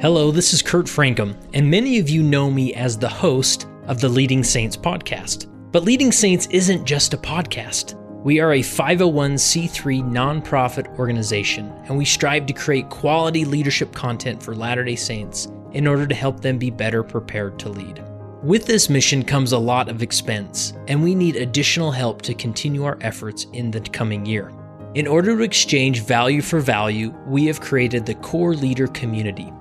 Hello, this is Kurt Francom, and many of you know me as the host of the Leading Saints podcast. But Leading Saints isn't just a podcast. We are a 501c3 nonprofit organization, and we strive to create quality leadership content for Latter day Saints in order to help them be better prepared to lead. With this mission comes a lot of expense, and we need additional help to continue our efforts in the coming year. In order to exchange value for value, we have created the Core Leader community.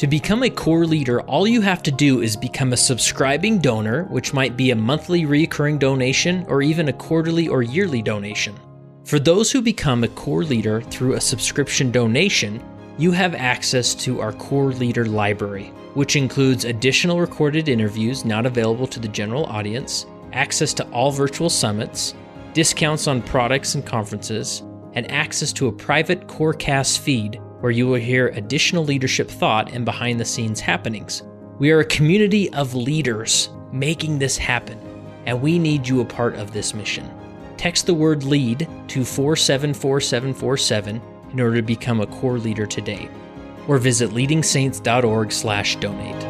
To become a core leader, all you have to do is become a subscribing donor, which might be a monthly recurring donation or even a quarterly or yearly donation. For those who become a core leader through a subscription donation, you have access to our core leader library, which includes additional recorded interviews not available to the general audience, access to all virtual summits, discounts on products and conferences, and access to a private Corecast feed where you will hear additional leadership thought and behind the scenes happenings. We are a community of leaders making this happen, and we need you a part of this mission. Text the word LEAD to 474747 in order to become a core leader today, or visit leadingsaints.org/donate.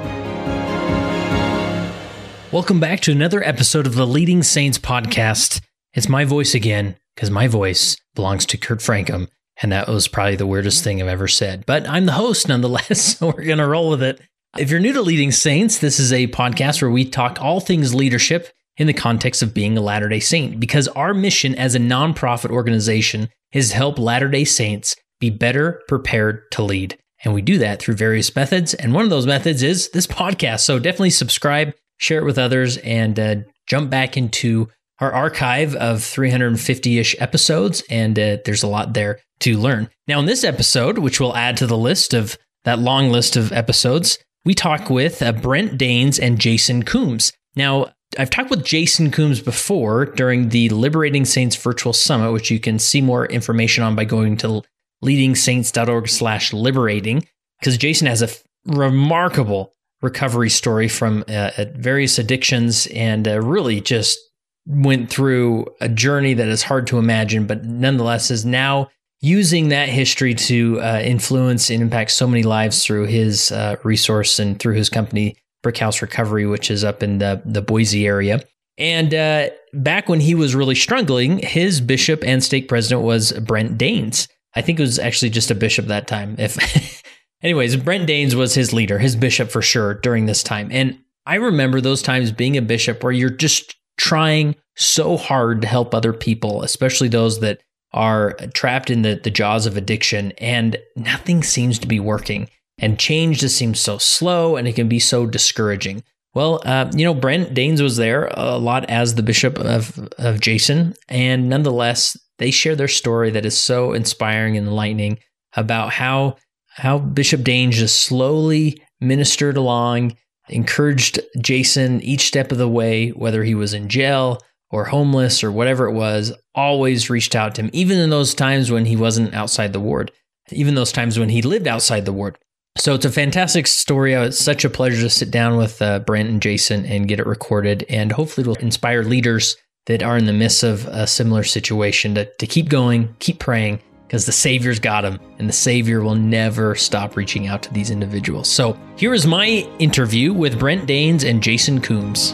Welcome back to another episode of the Leading Saints podcast. It's my voice again because my voice belongs to Kurt Francom and that was probably the weirdest thing I've ever said. But I'm the host nonetheless, so we're going to roll with it. If you're new to Leading Saints, this is a podcast where we talk all things leadership in the context of being a Latter day Saint, because our mission as a nonprofit organization is to help Latter day Saints be better prepared to lead. And we do that through various methods. And one of those methods is this podcast. So definitely subscribe, share it with others, and uh, jump back into our archive of 350 ish episodes. And uh, there's a lot there to learn. Now, in this episode, which we'll add to the list of that long list of episodes, we talk with uh, Brent Daines and Jason Coombs. Now, I've talked with Jason Coombs before during the Liberating Saints Virtual Summit, which you can see more information on by going to leadingsaints.org slash liberating, because Jason has a f- remarkable recovery story from uh, various addictions and uh, really just went through a journey that is hard to imagine, but nonetheless is now using that history to uh, influence and impact so many lives through his uh, resource and through his company, Brickhouse Recovery, which is up in the, the Boise area. And uh, back when he was really struggling, his bishop and stake president was Brent Daines. I think it was actually just a bishop that time. If, anyways, Brent Daines was his leader, his bishop for sure during this time. And I remember those times being a bishop where you're just trying so hard to help other people, especially those that are trapped in the, the jaws of addiction and nothing seems to be working. And change just seems so slow and it can be so discouraging. Well, uh, you know, Brent Daines was there a lot as the bishop of, of Jason. And nonetheless, they share their story that is so inspiring and enlightening about how, how Bishop Daines just slowly ministered along, encouraged Jason each step of the way, whether he was in jail, or homeless or whatever it was, always reached out to him, even in those times when he wasn't outside the ward, even those times when he lived outside the ward. So it's a fantastic story. Uh, it's such a pleasure to sit down with uh, Brent and Jason and get it recorded, and hopefully it'll inspire leaders that are in the midst of a similar situation to, to keep going, keep praying, because the Savior's got them, and the Savior will never stop reaching out to these individuals. So here is my interview with Brent Daines and Jason Coombs.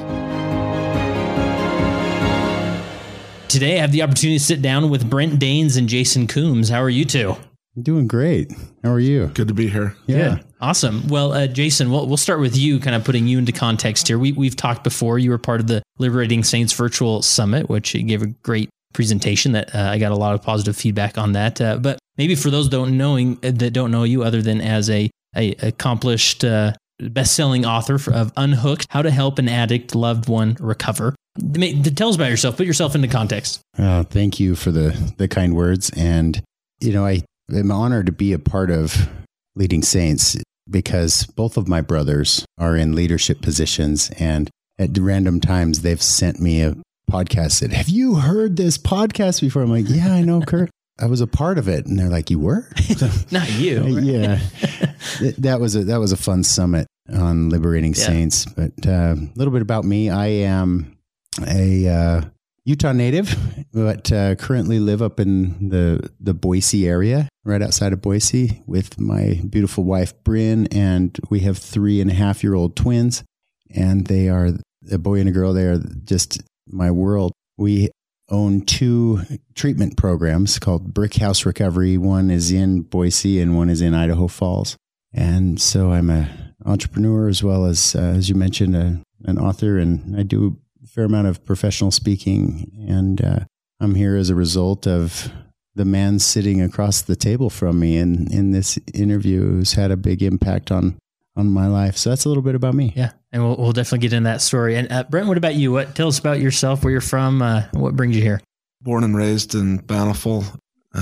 Today, I have the opportunity to sit down with Brent Daines and Jason Coombs. How are you two? Doing great. How are you? Good to be here. Yeah. Good. Awesome. Well, uh, Jason, we'll, we'll start with you, kind of putting you into context here. We, we've talked before. You were part of the Liberating Saints Virtual Summit, which gave a great presentation that uh, I got a lot of positive feedback on that. Uh, but maybe for those don't knowing uh, that don't know you, other than as a, a accomplished uh, best-selling author of Unhooked: How to Help an Addict Loved One Recover. Tell us about yourself. Put yourself into context. Uh, thank you for the the kind words, and you know I am honored to be a part of Leading Saints because both of my brothers are in leadership positions, and at random times they've sent me a podcast that have you heard this podcast before? I'm like, yeah, I know, Kurt. I was a part of it, and they're like, "You were?" Not you. Yeah, that was a that was a fun summit on liberating yeah. saints. But uh, a little bit about me: I am a uh, Utah native, but uh, currently live up in the the Boise area, right outside of Boise, with my beautiful wife Bryn, and we have three and a half year old twins, and they are a boy and a girl. They are just my world. We own two treatment programs called Brick House Recovery. One is in Boise, and one is in Idaho Falls. And so I'm a entrepreneur as well as, uh, as you mentioned, a, an author, and I do a fair amount of professional speaking, and uh, I'm here as a result of the man sitting across the table from me in in this interview who's had a big impact on on my life. So that's a little bit about me. Yeah, and we'll we'll definitely get in that story. And uh, Brent, what about you? What tell us about yourself? Where you're from? Uh, what brings you here? Born and raised in Bountiful,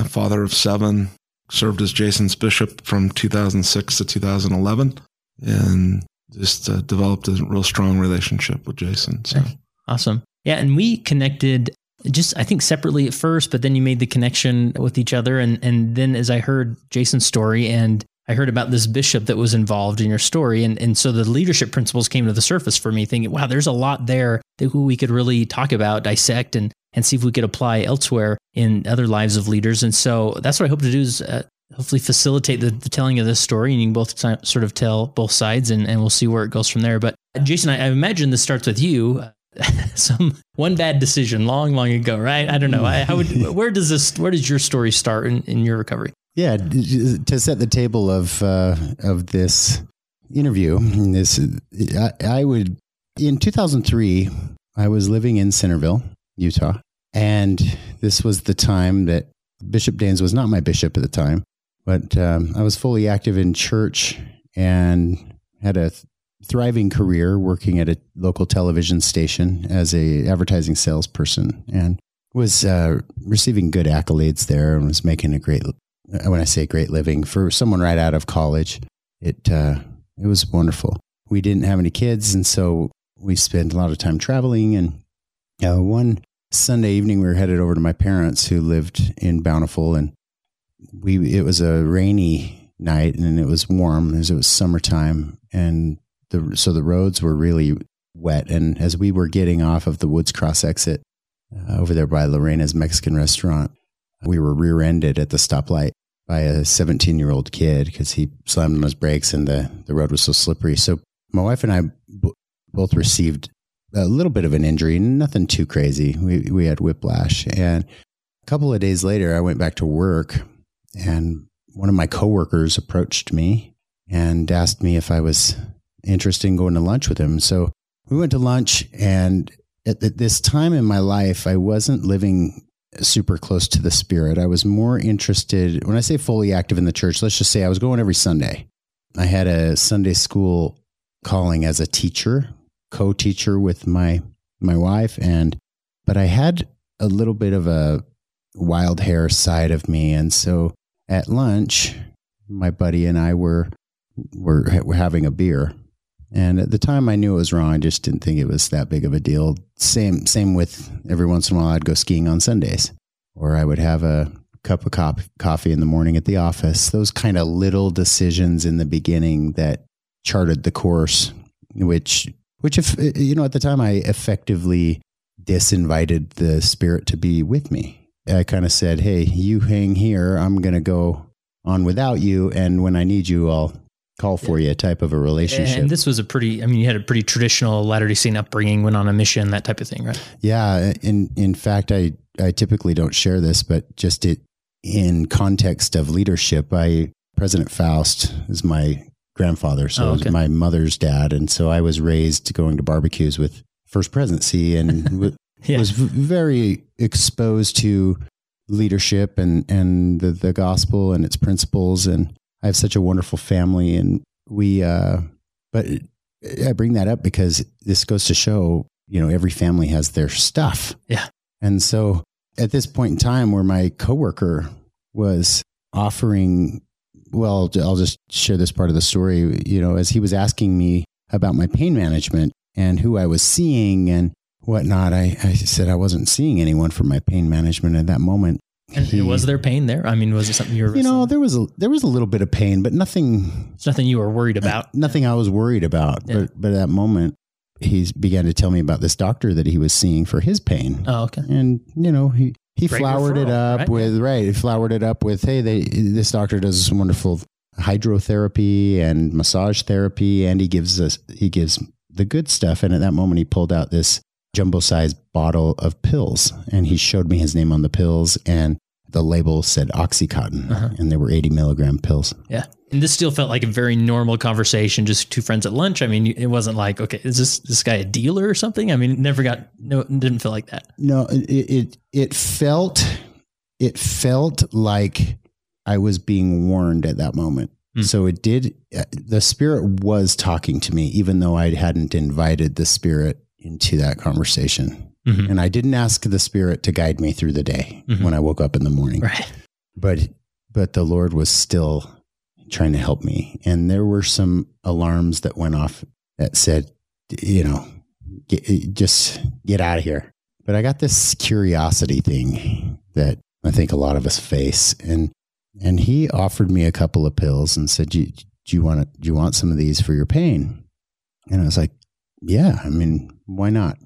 father of seven. Served as Jason's bishop from 2006 to 2011, and just uh, developed a real strong relationship with Jason. So. Awesome. Yeah. And we connected just, I think, separately at first, but then you made the connection with each other. And, and then as I heard Jason's story and I heard about this bishop that was involved in your story. And, and so the leadership principles came to the surface for me, thinking, wow, there's a lot there that we could really talk about, dissect, and, and see if we could apply elsewhere in other lives of leaders. And so that's what I hope to do is uh, hopefully facilitate the, the, telling of this story. And you can both sort of tell both sides, and, and we'll see where it goes from there. But Jason, I, I imagine this starts with you. some one bad decision long, long ago, right? I don't know. I, would where does this where does your story start in, in your recovery? Yeah, to set the table of uh, of this interview, this I, I would in 2003 I was living in Centerville, Utah, and this was the time that Bishop Daines was not my bishop at the time, but um, I was fully active in church and had a thriving career working at a local television station as a advertising salesperson and was uh, receiving good accolades there and was making a great when I say great living for someone right out of college it uh, it was wonderful we didn't have any kids and so we spent a lot of time traveling and uh, one Sunday evening we were headed over to my parents who lived in Bountiful and we it was a rainy night and it was warm as it was summertime and the so the roads were really wet. And as we were getting off of the Woods Cross exit uh, over there by Lorena's Mexican restaurant, we were rear-ended at the stoplight by a 17 year old kid because he slammed on his brakes and the, the road was so slippery. So my wife and I b- both received a little bit of an injury, nothing too crazy. We, we had whiplash. And a couple of days later, I went back to work and one of my coworkers approached me and asked me if I was interested in going to lunch with him. So we went to lunch, and at this time in my life, I wasn't living super close to the spirit. I was more interested, when I say fully active in the church, let's just say I was going every Sunday. I had a Sunday school calling as a teacher, co teacher with my, my wife. And, but I had a little bit of a wild hair side of me. And so at lunch, my buddy and I were, were, were having a beer and at the time, I knew it was wrong. I just didn't think it was that big of a deal. Same, same with every once in a while, I'd go skiing on Sundays, or I would have a cup of cop- coffee in the morning at the office. Those kind of little decisions in the beginning that charted the course, which, which if you know, at the time, I effectively disinvited the spirit to be with me. I kind of said, "Hey, you hang here. I'm going to go on without you, and when I need you, I'll call for you type of a relationship. And this was a pretty, I mean, you had a pretty traditional Latter day Saint upbringing, went on a mission, that type of thing, right? Yeah. In, in fact, I, I typically don't share this, but just it in context of leadership, I, President Faust is my grandfather. So oh, okay. my mother's dad. And so I was raised going to barbecues with First Presidency and yeah. was very exposed to leadership and, and the, the gospel and its principles. And I have such a wonderful family, and we. Uh, but I bring that up because this goes to show, you know, every family has their stuff. Yeah. And so at this point in time, where my coworker was offering, well, I'll just share this part of the story. You know, as he was asking me about my pain management and who I was seeing and whatnot, I, I said I wasn't seeing anyone for my pain management at that moment. And he, was there pain there? I mean, was it something you were? You know, there was a there was a little bit of pain, but nothing. It's nothing you were worried about. Uh, nothing I was worried about. Yeah. But but at that moment, he began to tell me about this doctor that he was seeing for his pain. Oh, okay. And, you know, he, he Great flowered it up right? with, right. He flowered it up with, hey, they, this doctor does some wonderful hydrotherapy and massage therapy. And he gives us, he gives the good stuff. And at that moment, he pulled out this jumbo sized bottle of pills and he showed me his name on the pills and the label said Oxycontin Uh-huh. and there were 80 milligram pills. Yeah. And this still felt like a very normal conversation, just two friends at lunch. I mean, it wasn't like, okay, is this this guy a dealer or something? I mean, it never got no, it didn't feel like that. No, it, it, it felt, it felt like I was being warned at that moment. Hmm. So it did, uh, the spirit was talking to me, even though I hadn't invited the spirit into that conversation. Mhm. And I didn't ask the spirit to guide me through the day Mhm. when I woke up in the morning. Right. But, but the Lord was still trying to help me. And there were some alarms that went off that said, you know, get, just get out of here. But I got this curiosity thing that I think a lot of us face. And, and he offered me a couple of pills and said, do you, do you want to, do you want some of these for your pain? And I was like, yeah, I mean, why not?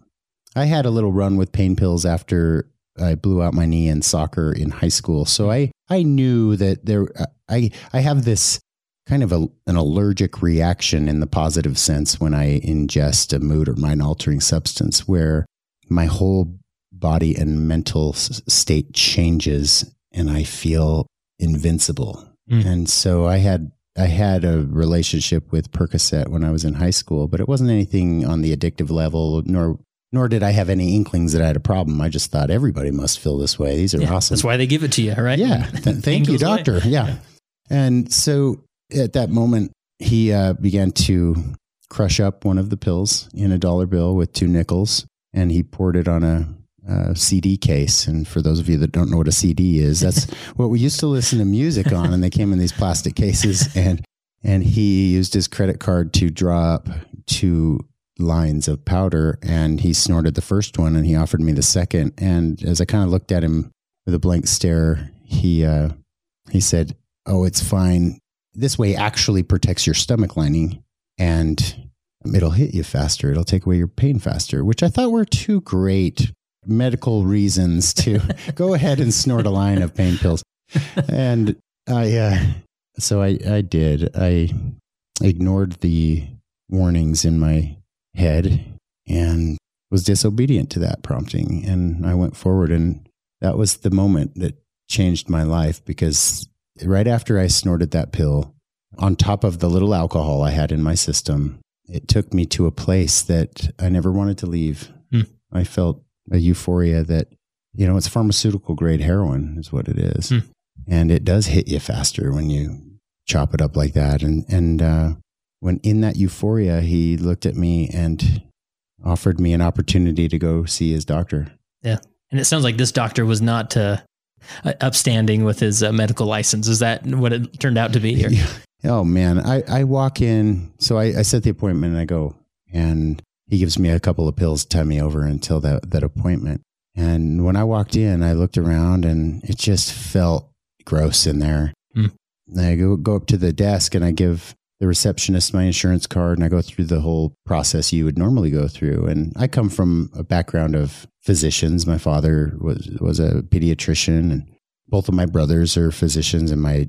I had a little run with pain pills after I blew out my knee in soccer in high school. So I, I knew that there, I, I have this kind of a, an allergic reaction in the positive sense when I ingest a mood or mind altering substance where my whole body and mental s- state changes and I feel invincible. Mm. And so I had I had a relationship with Percocet when I was in high school, but it wasn't anything on the addictive level, nor nor did I have any inklings that I had a problem. I just thought everybody must feel this way. These are Yeah, awesome. That's why they give it to you, right? Yeah. Th- thank you, away. doctor. Yeah. And so at that moment, he uh, began to crush up one of the pills in a dollar bill with two nickels, and he poured it on a, uh CD case. And for those of you that don't know what a CD is, that's what we used to listen to music on, and they came in these plastic cases. And and he used his credit card to draw up two lines of powder, and he snorted the first one, and he offered me the second. And as I kind of looked at him with a blank stare, he uh, he said, "Oh, it's fine. This way actually protects your stomach lining, and it'll hit you faster. It'll take away your pain faster." Which I thought were two great medical reasons to go ahead and snort a line of pain pills. And I, uh, so I, I did. I ignored the warnings in my head and was disobedient to that prompting. And I went forward, and that was the moment that changed my life because right after I snorted that pill, on top of the little alcohol I had in my system, it took me to a place that I never wanted to leave. Hmm. I felt a euphoria that, you know, it's pharmaceutical grade heroin, is what it is. Hmm. And it does hit you faster when you chop it up like that. And, and, uh, when in that euphoria, he looked at me and offered me an opportunity to go see his doctor. Yeah. And it sounds like this doctor was not uh, upstanding with his uh, medical license. Is that what it turned out to be? Or- Oh man, I, I walk in. So I, I set the appointment and I go, and he gives me a couple of pills to tie me over until that, that appointment. And when I walked in, I looked around and it just felt gross in there. And I go, go up to the desk and I give the receptionist my insurance card and I go through the whole process you would normally go through. And I come from a background of physicians. My father was, was a pediatrician and both of my brothers are physicians and my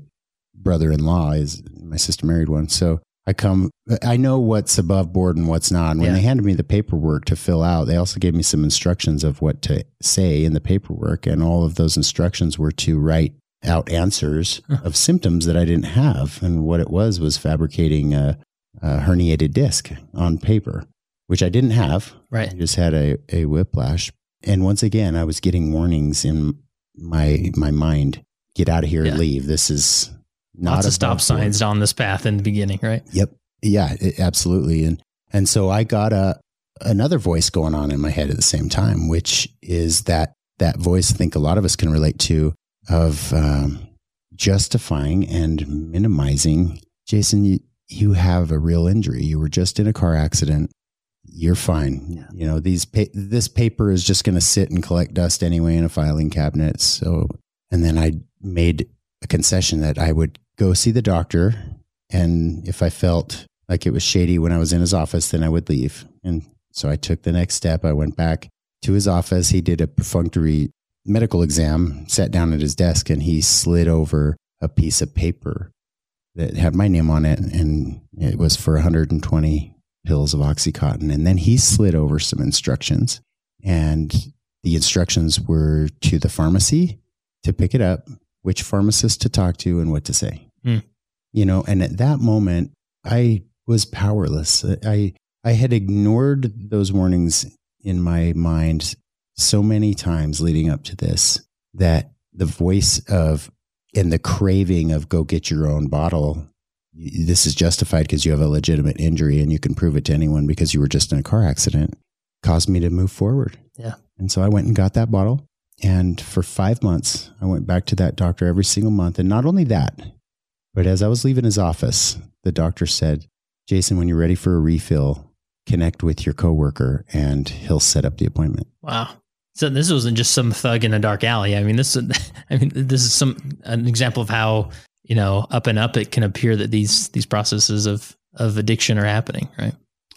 brother-in-law is my sister married one. So I come, I know what's above board and what's not. And when Yeah. they handed me the paperwork to fill out, they also gave me some instructions of what to say in the paperwork. And all of those instructions were to write out answers of symptoms that I didn't have. And what it was was fabricating a, a herniated disc on paper, which I didn't have. Right. I just had a, a whiplash. And once again, I was getting warnings in my my mind. Get out of here, Yeah. leave. This is not Lots a stop signs on this path in the beginning, right? Yep. Yeah, it, absolutely. And and so I got a another voice going on in my head at the same time, which is that that voice I think a lot of us can relate to of um, justifying and minimizing. Jason, you, you have a real injury. You were just in a car accident. You're fine. Yeah. You know these. Pa- this paper is just going to sit and collect dust anyway in a filing cabinet. So, and then I made a concession that I would go see the doctor and if I felt like it was shady when I was in his office, then I would leave. And So I took the next step. I went back to his office. He did a perfunctory medical exam, sat down at his desk, and he slid over a piece of paper that had my name on it. And it was for 120 pills of Oxycontin. And then he slid over some instructions. And the instructions were to the pharmacy to pick it up, which pharmacist to talk to, and what to say. Mm. You know, and at that moment, I was powerless. I I had ignored those warnings in my mind so many times leading up to this that the voice of and the craving of go get your own bottle this is justified because you have a legitimate injury and you can prove it to anyone because you were just in a car accident caused me to move forward Yeah. and so i went and got that bottle and for 5 months i went back to that doctor every single month and not only that but as i was leaving his office the doctor said jason when you're ready for a refill connect with your coworker and he'll set up the appointment. Wow. So this wasn't just some thug in a dark alley. I mean, this is, I mean, this is some an example of how you know up and up it can appear that these these processes of of addiction are happening, right?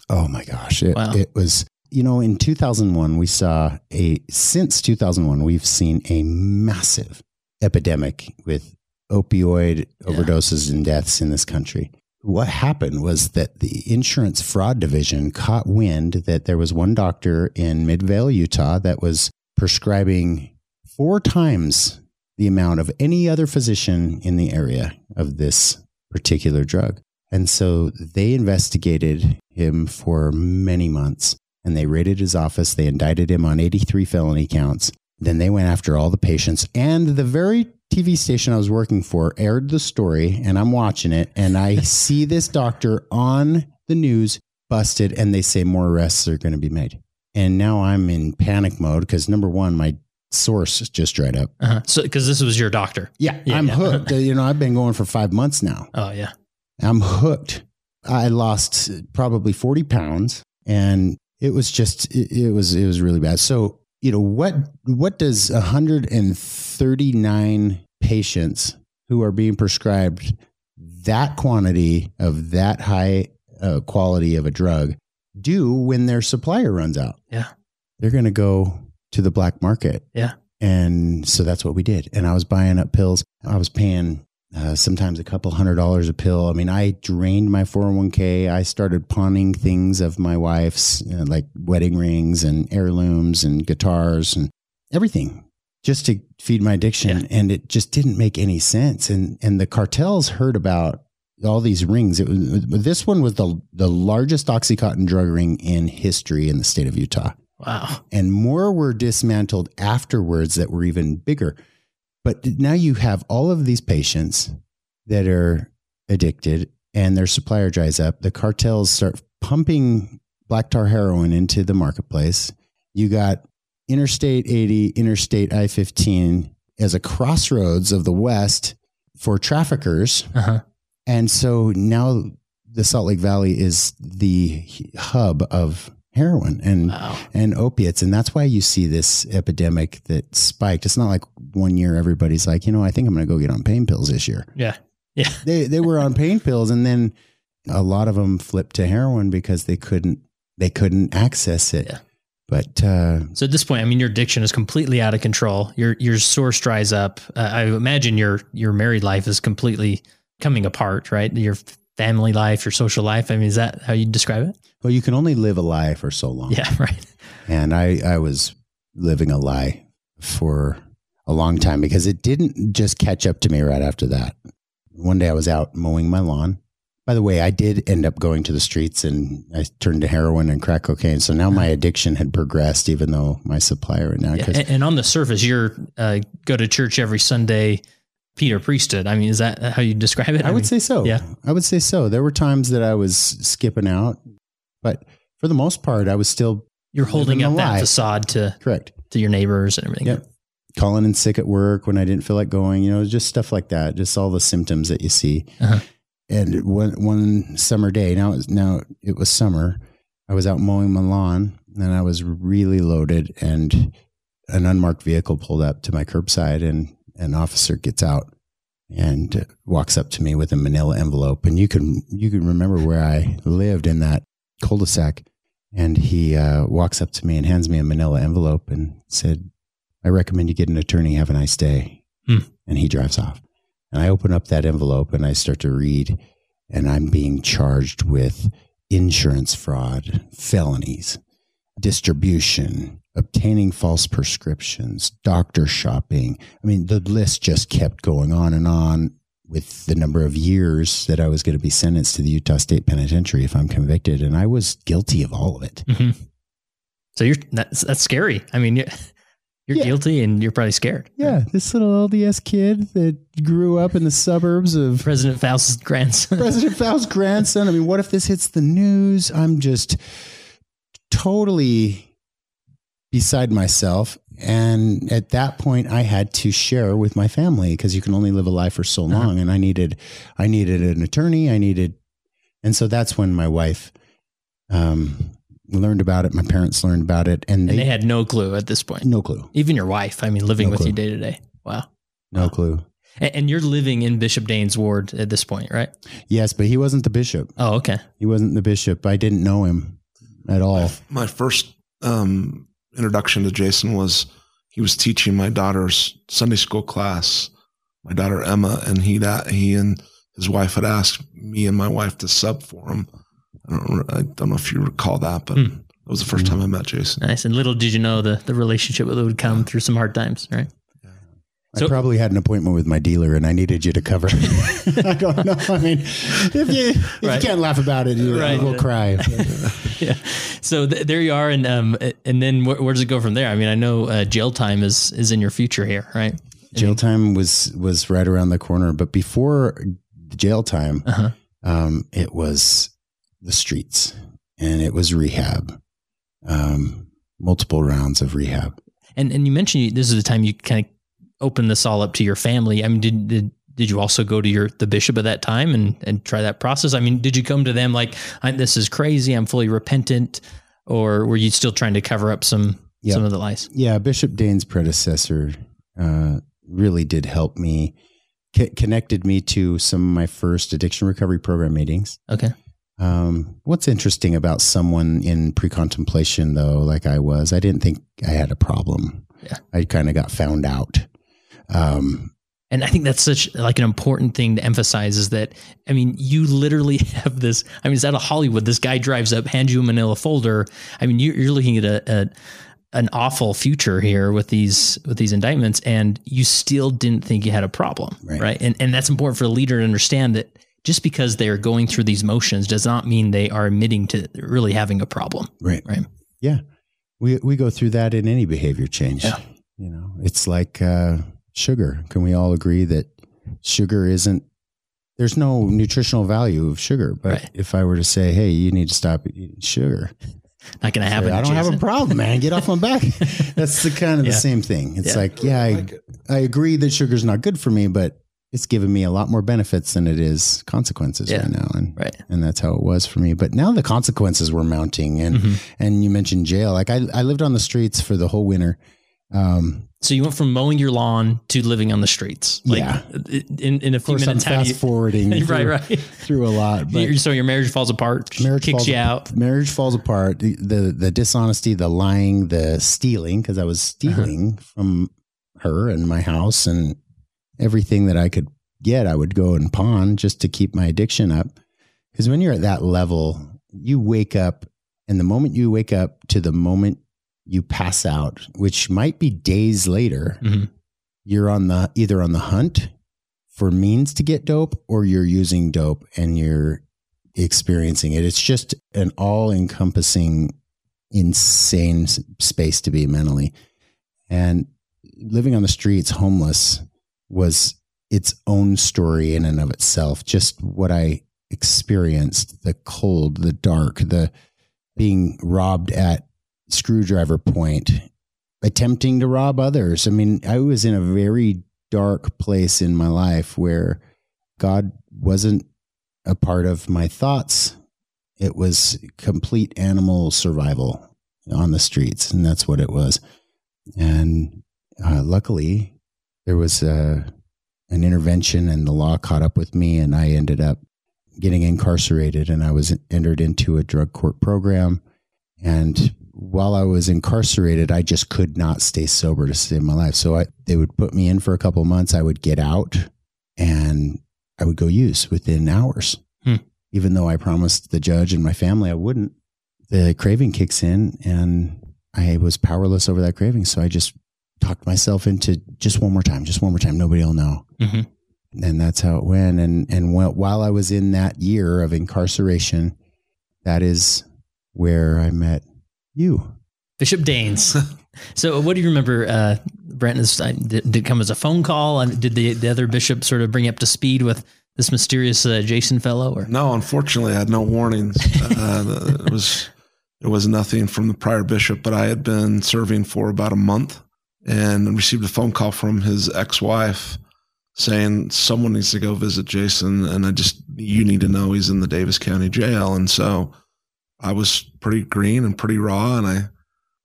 Oh my gosh, it, Wow. it was. You know, in 2001, we saw a since 2001, we've seen a massive epidemic with opioid Yeah. overdoses and deaths in this country. What happened was that the insurance fraud division caught wind that there was one doctor in Midvale, Utah, that was prescribing four times the amount of any other physician in the area of this particular drug. And so they investigated him for many months and they raided his office. They indicted him on 83 felony counts. Then they went after all the patients. And the very TV station I was working for aired the story, and I'm watching it. And I see this doctor on the news busted, and they say more arrests are going to be made. And now I'm in panic mode because number one, my source just dried up. Uh-huh. So because this was your doctor. Yeah, Yeah, I'm yeah. hooked. you know, I've been going for five months now. Oh yeah. I'm hooked. I lost probably 40 pounds and it was just, it, it was, it was really bad. So, you know, what, what does 139 patients who are being prescribed that quantity of that high uh, quality of a drug do when their supplier runs out? Yeah. They're going to go to the black market. Yeah. And so that's what we did. And I was buying up pills. I was paying uh, sometimes a couple hundred dollars a pill. I mean, I drained my 401k. I started pawning things of my wife's, you know, like wedding rings and heirlooms and guitars and everything just to feed my addiction. Yeah. And it just didn't make any sense. And, and the cartels heard about all these rings. It was, this one was the, the largest Oxycontin drug ring in history in the state of Utah Wow. and more were dismantled afterwards that were even bigger. But now you have all of these patients that are addicted and their supplier dries up. The cartels start pumping black tar heroin into the marketplace. You got Interstate 80, Interstate I 15 as a crossroads of the West for traffickers. Uh huh. And so now the Salt Lake Valley is the hub of heroin and Wow. and opiates. And that's why you see this epidemic that spiked. It's not like one year everybody's like, you know, I think I'm going to go get on pain pills this year. Yeah. Yeah. They they were on pain pills, and then a lot of them flipped to heroin because they couldn't they couldn't access it. Yeah. But uh, So at this point, I mean, your addiction is completely out of control. Your your source dries up. Uh, I imagine your your married life is completely coming apart, right? Your family life, your social life. I mean, is that how you describe it? well, you can only live a lie for so long. Yeah. Right. And I, I was living a lie for a long time because it didn't just catch up to me right after that. One day I was out mowing my lawn. By the way, I did end up going to the streets and I turned to heroin and crack cocaine. So now my addiction had progressed, even though my supplier right now. Yeah. And, and on the surface, you're uh, go to church every Sunday, Peter priesthood. I mean, is that how you describe it? I would mean, say so. yeah. I would say so. There were times that I was skipping out, but for the most part, I was still you're holding up that facade to correct. to your neighbors and everything. Yep. Calling in sick at work when I didn't feel like going, you know, just stuff like that. Just all the symptoms that you see. Uh-huh. And one one summer day, now it was, now it was summer. I was out mowing my lawn and I was really loaded, and an unmarked vehicle pulled up to my curbside, and an officer gets out and walks up to me with a Manila envelope, and you can you can remember where I lived in that cul-de-sac, And he uh, walks up to me and hands me a manila envelope and said, I recommend you get an attorney. Have a nice day. Hmm. And he drives off. And I open up that envelope and I start to read, and I'm being charged with insurance fraud, felonies, distribution, obtaining false prescriptions, doctor shopping. I mean, the list just kept going on and on with the number of years that I was going to be sentenced to the Utah State Penitentiary if I'm convicted. And I was guilty of all of it. hmm So you're that's that's scary. I mean, you're, Yeah. guilty and you're probably scared. Yeah, this little LDS kid that grew up in the suburbs of President Faust's grandson. President Faust's grandson. I mean, what if this hits the news? I'm just totally beside myself. And at that point, I had to share with my family because you can only live a life for so Uh-huh. long. And I needed, I needed an attorney. I needed, and so that's when my wife um, learned about it. My parents learned about it, and they, and they had no clue at this point. no clue, Even your wife. I mean, living No with clue. you day to day. Wow. no clue. And, and you're living in Bishop Daines' ward at this point, right? Yes, but he wasn't the bishop. Oh, okay. He wasn't the bishop. I didn't know him at all. My first um, introduction to Jason was he was teaching my daughter's Sunday school class, my daughter Emma, and he that he and his wife had asked me and my wife to sub for him. I don't, I don't know if you recall that, but Hmm. that was the first time I met Jason. Nice. And little did you know the, the relationship that would come through some hard times, right? So- I probably had an appointment with my dealer, and I needed you to cover. I don't know. I mean, if you if Right. you can't laugh about it, you Right. will cry. yeah. So th- there you are, and um, and then where, where does it go from there? I mean, I know uh, jail time is is in your future here, right? jail time was was right around the corner, but before jail time, Uh-huh. um, it was the streets, and it was rehab, um, multiple rounds of rehab. And and you mentioned you, this is the time you kind of opened this all up to your family. I mean, did did did you also go to your the bishop at that time and and try that process? I mean, did you come to them like this is crazy, I'm fully repentant, or were you still trying to cover up some Yeah. some of the lies? Yeah, Bishop Daines' predecessor uh, really did help me, c- connected me to some of my first addiction recovery program meetings. Okay. Um, what's interesting about someone in pre contemplation, though, like I was, I didn't think I had a problem. Yeah. I kind of got found out. Um, And I think that's such like an important thing to emphasize is that I mean you literally have this. I mean, it's out of Hollywood. This guy drives up, hands you a Manila folder. I mean, you're, you're looking at a, a an awful future here with these with these indictments, and you still didn't think you had a problem, Right. right? And and that's important for a leader to understand that just because they are going through these motions does not mean they are admitting to really having a problem. right. Right. Yeah. We, we go through that in any behavior change. Yeah. You know, it's like uh, sugar. Can we all agree that sugar isn't, there's no nutritional value of sugar. But Right. if I were to say, hey, you need to stop eating sugar, Not going to happen. I don't have a problem, man. Get off my back. That's the kind of Yeah. the same thing. It's Yeah. like, yeah, I, I agree that sugar's not good for me, but it's given me a lot more benefits than it is consequences Yeah. right now. And Right. and that's how it was for me. But now the consequences were mounting, and Mhm. and you mentioned jail. Like I I lived on the streets for the whole winter. Um, So you went from mowing your lawn to living on the streets. Like Yeah. in, in a few course, I'm minutes, fast you, forwarding right, through, right. through a lot. But so your marriage falls apart, marriage kicks falls you apart. out. Marriage falls apart. The the, the dishonesty, the lying, the stealing, because I was stealing from her and my house and everything that I could get, I would go and pawn just to keep my addiction up. Because when you're at that level, you wake up, and the moment you wake up to the moment you pass out, which might be days later, Mhm. you're on the either on the hunt for means to get dope or you're using dope and you're experiencing it. It's just an all encompassing, insane space to be mentally. And living on the streets, homeless, was its own story in and of itself. Just what I experienced the cold, the dark, the being robbed at screwdriver point, attempting to rob others. I mean, I was in a very dark place in my life where God wasn't a part of my thoughts. It was complete animal survival on the streets, and that's what it was. And uh, luckily, there was a, an intervention, and the law caught up with me, and I ended up getting incarcerated, and I was entered into a drug court program. And while I was incarcerated, I just could not stay sober to save my life. So I, they would put me in for a couple months. I would get out and I would go use within hours. Hmm. Even though I promised the judge and my family I wouldn't, the craving kicks in and I was powerless over that craving. So I just talked myself into just one more time, just one more time. Nobody will know. Mhm. And that's how it went. And, and while I was in that year of incarceration, that is where I met you. Bishop Daines. so, what do you remember, uh, Brent? Is, uh, did, did it come as a phone call? And did the, the other bishop sort of bring you up to speed with this mysterious uh, Jason fellow? Or No, unfortunately, I had no warnings. Uh, it was there was nothing from the prior bishop, but I had been serving for about a month and received a phone call from his ex-wife saying someone needs to go visit Jason, and I just you need to know he's in the Davis County Jail, and so I was pretty green and pretty raw, and I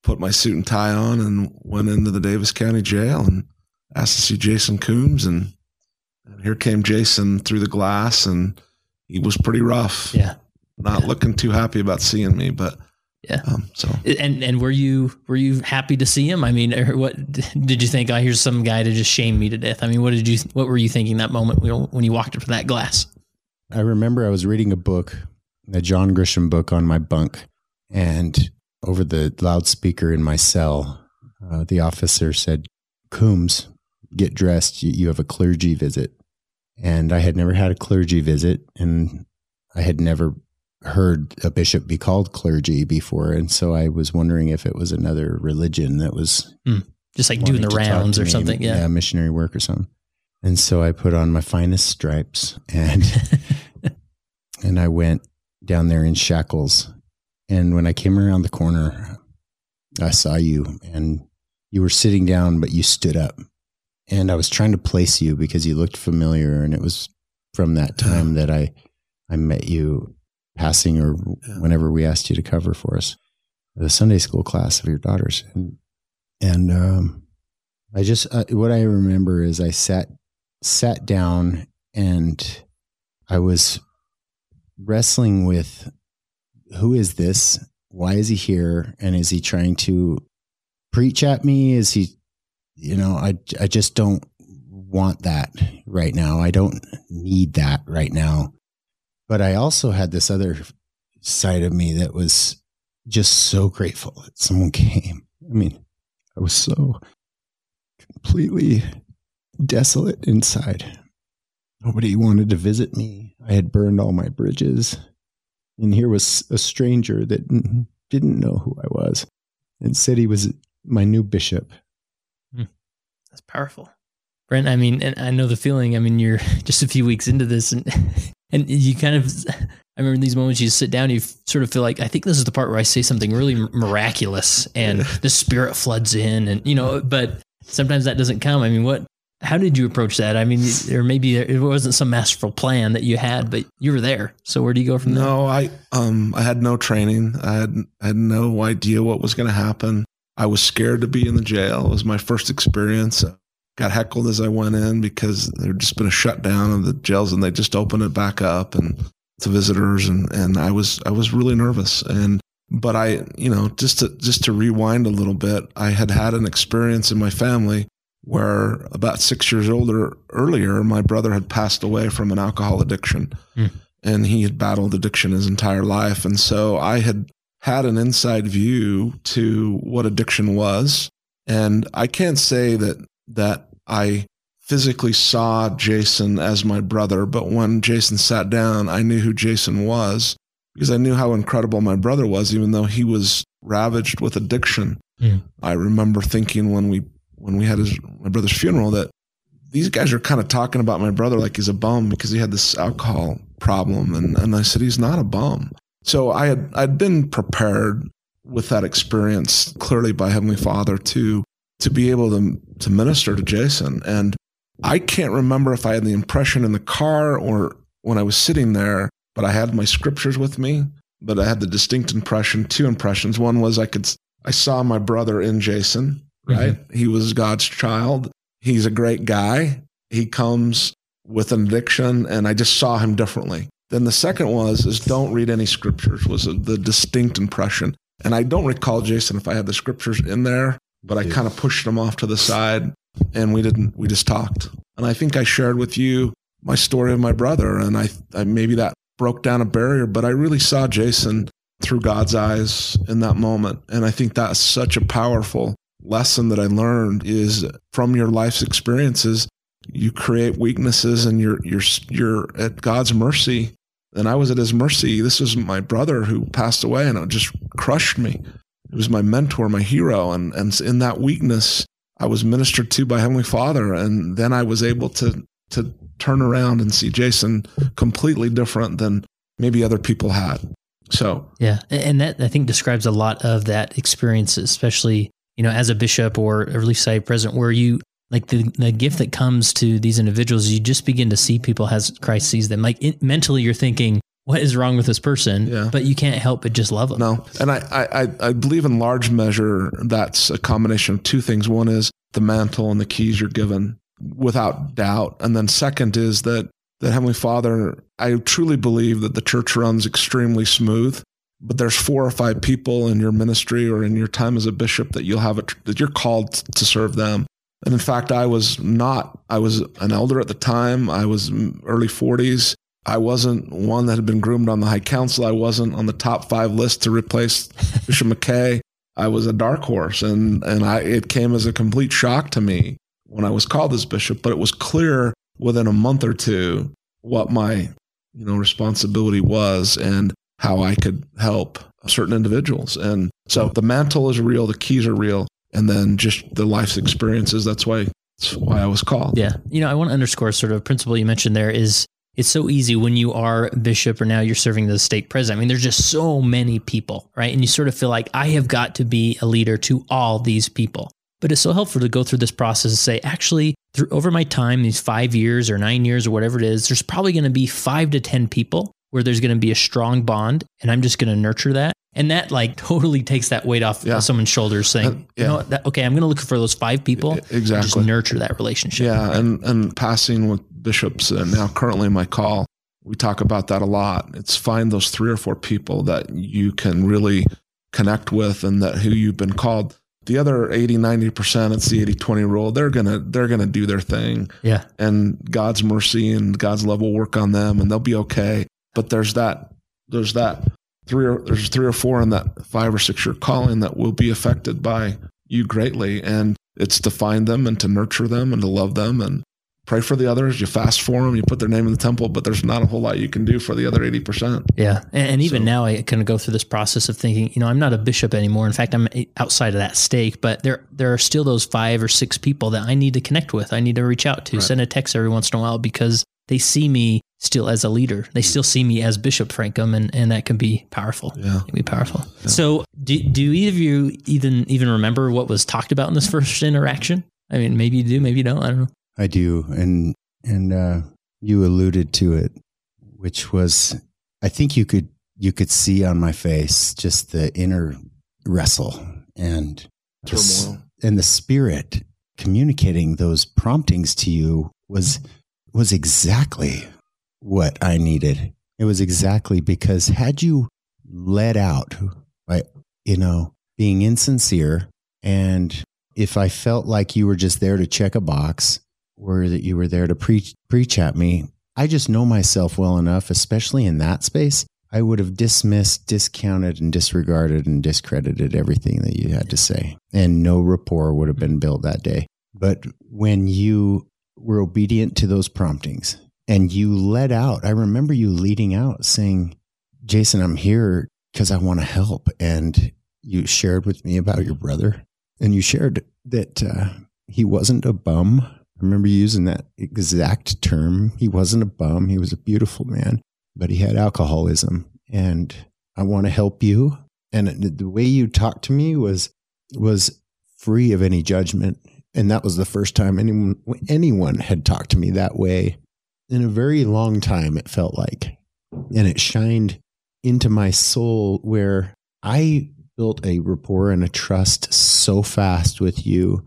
put my suit and tie on and went into the Davis County Jail and asked to see Jason Coombs, and, and here came Jason through the glass, and he was pretty rough. Yeah, not looking too happy about seeing me, but Yeah. Um, so and and were you were you happy to see him? I mean, what did you think? Oh, here's some guy to just shame me to death. I mean, what did you what were you thinking that moment when when you walked up to that glass? I remember I was reading a book, a John Grisham book on my bunk, and over the loudspeaker in my cell, uh, the officer said, Coombs, get dressed. You have a clergy visit. And I had never had a clergy visit, and I had never heard a bishop be called clergy before. And so I was wondering if it was another religion that was hmm. Just like doing the rounds or me, something. Yeah. missionary work or something. And so I put on my finest stripes and and I went down there in shackles. And when I came around the corner, I saw you and you were sitting down, but you stood up. And I was trying to place you because you looked familiar. And it was from that time that I, I met you passing or Yeah. whenever we asked you to cover for us, the Sunday school class of your daughters. And, and, um, I just, uh, what I remember is I sat, sat down and I was wrestling with who is this? Why is he here? And is he trying to preach at me? Is he, you know, I, I just don't want that right now. I don't need that right now. But I also had this other side of me that was just so grateful that someone came. I mean, I was so completely desolate inside. Nobody wanted to visit me. I had burned all my bridges. And here was a stranger that didn't know who I was and said he was my new bishop. Hmm. That's powerful. Brent, I mean, and I know the feeling. I mean, you're just a few weeks into this and and you kind of I remember these moments you sit down, you sort of feel like I think this is the part where I say something really miraculous and the spirit floods in and you know, but sometimes that doesn't come. I mean, what how did you approach that? I mean, or maybe it wasn't some masterful plan that you had, but you were there. So where do you go from there? no, I um I had no training. I had I had no idea what was going to happen. I was scared to be in the jail. It was my first experience. Got heckled as I went in because there had just been a shutdown of the jails and they just opened it back up and to visitors and and I was I was really nervous. And but I you know just to just to rewind a little bit I had had an experience in my family where about 6 years older earlier my brother had passed away from an alcohol addiction Hmm. and he had battled addiction his entire life. And so I had had an inside view to what addiction was. And I can't say that that I physically saw Jason as my brother, but when Jason sat down, I knew who Jason was because I knew how incredible my brother was, even though he was ravaged with addiction. I remember thinking when we when we had his my brother's funeral that these guys are kind of talking about my brother like he's a bum because he had this alcohol problem, and and I said he's not a bum. So I had I'd been prepared with that experience clearly by Heavenly Father to to be able to to minister to Jason and I can't remember if I had the impression in the car or when I was sitting there, but I had my scriptures with me. But I had the distinct impression, two impressions. One was I could, I saw my brother in Jason, mm-hmm. right? He was God's child. He's a great guy. He comes with an addiction, and I just saw him differently. Then the second was is don't read any scriptures was the distinct impression. And I don't recall, Jason, if I had the scriptures in there, but I kind of pushed him off to the side and we didn't, we just talked. And I think I shared with you my story of my brother. And I, I maybe that broke down a barrier, but I really saw Jason through God's eyes in that moment. And I think that's such a powerful lesson that I learned is from your life's experiences, you create weaknesses and you're, you're, you're at God's mercy. And I was at his mercy. This was my brother who passed away and it just crushed me. It was my mentor, my hero. And, and in that weakness, I was ministered to by Heavenly Father. And then I was able to, to turn around and see Jason completely different than maybe other people had. So, yeah. And that I think describes a lot of that experience, especially, you know, as a bishop or a relief society president, where you like the, the gift that comes to these individuals, you just begin to see people as Christ sees them. Like it, mentally, you're thinking, what is wrong with this person? Yeah. But you can't help but just love them. No. And I, I, I believe in large measure that's a combination of two things. One is the mantle and the keys you're given without doubt. And then second is that that Heavenly Father, I truly believe that the church runs extremely smooth, but there's four or five people in your ministry or in your time as a bishop that you'll have a, that you're called to serve them. And in fact, I was not, I was an elder at the time. I was early 40s. I wasn't one that had been groomed on the High Council. I wasn't on the top five list to replace Bishop McKay. I was a dark horse, and and I it came as a complete shock to me when I was called as bishop. But it was clear within a month or two what my you know responsibility was and how I could help certain individuals. And so the mantle is real, the keys are real, and then just the life's experiences. That's why that's why I was called. Yeah, you know, I want to underscore sort of a principle you mentioned there is it's so easy when you are bishop or now you're serving the stake president. I mean, there's just so many people, right? And you sort of feel like I have got to be a leader to all these people. But it's so helpful to go through this process and say, actually, through over my time, these five years or nine years or whatever it is, there's probably going to be five to 10 people where there's going to be a strong bond and I'm just going to nurture that. And that like totally takes that weight off Yeah. someone's shoulders saying, Uh, yeah. you know what, that, okay, I'm going to look for those five people and just Exactly. nurture that relationship. Yeah, and and passing with bishops and now currently my call, we talk about that a lot. It's find those three or four people that you can really connect with and that who you've been called. The other 80, 90%, it's the 80-20 rule. They're gonna they're gonna do their thing. Yeah. And God's mercy and God's love will work on them and they'll be okay. But there's that there's that three or there's three or four in that five or six year calling that will be affected by you greatly. And it's to find them and to nurture them and to love them and pray for the others. You fast for them, you put their name in the temple, but there's not a whole lot you can do for the other 80%. Yeah. And, and even So- now, I kind of go through this process of thinking, you know, I'm not a bishop anymore. In fact, I'm outside of that stake, but there, there are still those five or six people that I need to connect with. I need to reach out to, Right. send a text every once in a while because they see me still as a leader. They still see me as Bishop Francom, and, and that can be powerful. Yeah. It can be powerful. So, do, do either of you even even remember what was talked about in this first interaction? I mean, maybe you do, maybe you don't. I don't know. I do, and and uh, you alluded to it, which was I think you could you could see on my face just the inner wrestle and the and the spirit communicating those promptings to you was was exactly what I needed. It was exactly because had you let out by you know being insincere and if I felt like you were just there to check a box or that you were there to preach preach at me, I just know myself well enough, especially in that space. I would have dismissed, discounted, and disregarded and discredited everything that you had to say. And no rapport would have been built that day. But when you were obedient to those promptings and you let out, I remember you leading out saying, Jason, I'm here because I want to help. And you shared with me about your brother and you shared that uh, he wasn't a bum. I remember using that exact term. He wasn't a bum. He was a beautiful man, but he had alcoholism. And I want to help you. And the way you talked to me was was free of any judgment. And that was the first time anyone anyone had talked to me that way in a very long time. It felt like, and it shined into my soul where I built a rapport and a trust so fast with you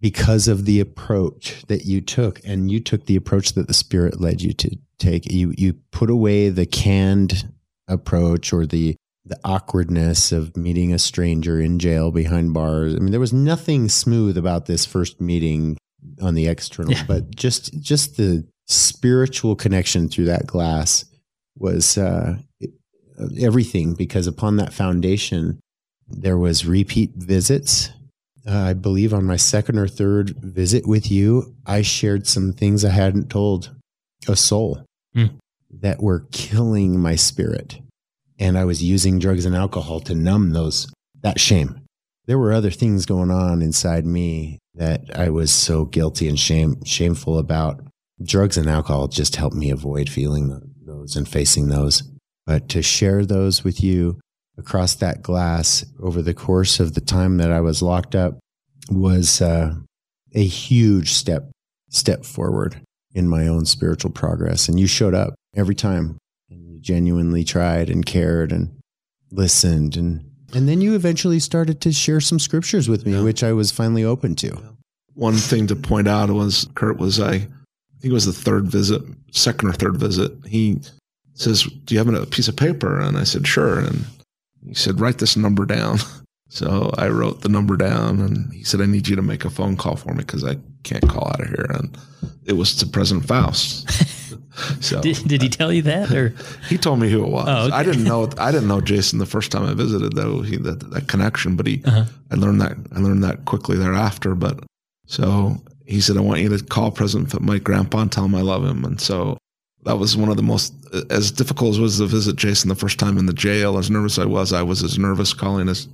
because of the approach that you took and you took the approach that the spirit led you to take you you put away the canned approach or the the awkwardness of meeting a stranger in jail behind bars. I mean, there was nothing smooth about this first meeting on the external, Yeah. but just just the spiritual connection through that glass was uh, everything because upon that foundation there was repeat visits uh, i believe on my second or third visit with you i shared some things i hadn't told a soul Hmm. that were killing my spirit and i was using drugs and alcohol to numb those that shame. There were other things going on inside me that i was so guilty and shame shameful about. Drugs and alcohol just helped me avoid feeling those and facing those. But to share those with you across that glass over the course of the time that I was locked up was uh, a huge step step forward in my own spiritual progress. And you showed up every time, genuinely tried and cared and listened, and and then you eventually started to share some scriptures with me, Yeah. which I was finally open to. One thing to point out was Kurt was I, I think it was the third visit, second or third visit. He says, "Do you have a piece of paper?" And I said, "Sure." And he said, "Write this number down." So I wrote the number down, and he said, "I need you to make a phone call for me because I can't call out of here." And it was to President Faust. so Did, did he tell you that or he told me who it was. Oh, okay. I didn't know. I didn't know Jason the first time I visited though. He that, that connection, but he. Uh-huh. I learned that. I learned that quickly thereafter. But so he said, I want you to call President Mike Grandpa and tell him I love him. And so that was one of the most as difficult as was to visit Jason the first time in the jail. As nervous I was, I was as nervous calling his.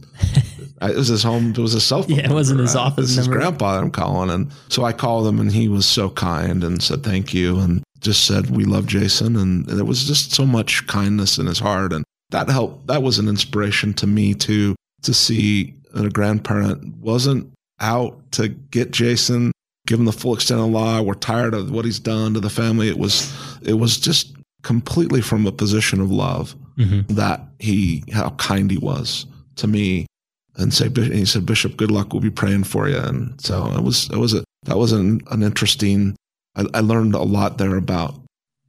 I- It was his home. It was his cell phone. Yeah, it wasn't number. his office This is number. Grandpa that I'm calling, and so I called him, and he was so kind and said thank you, and just said we love Jason, and there was just so much kindness in his heart, and that helped. That was an inspiration to me too to see that a grandparent wasn't out to get Jason, give him the full extent of the law. We're tired of what he's done to the family. It was it was just completely from a position of love Mhm. that he how kind he was to me and say and he said bishop good luck. We'll be praying for you. And so it was it was a that was an, an interesting I, I learned a lot there about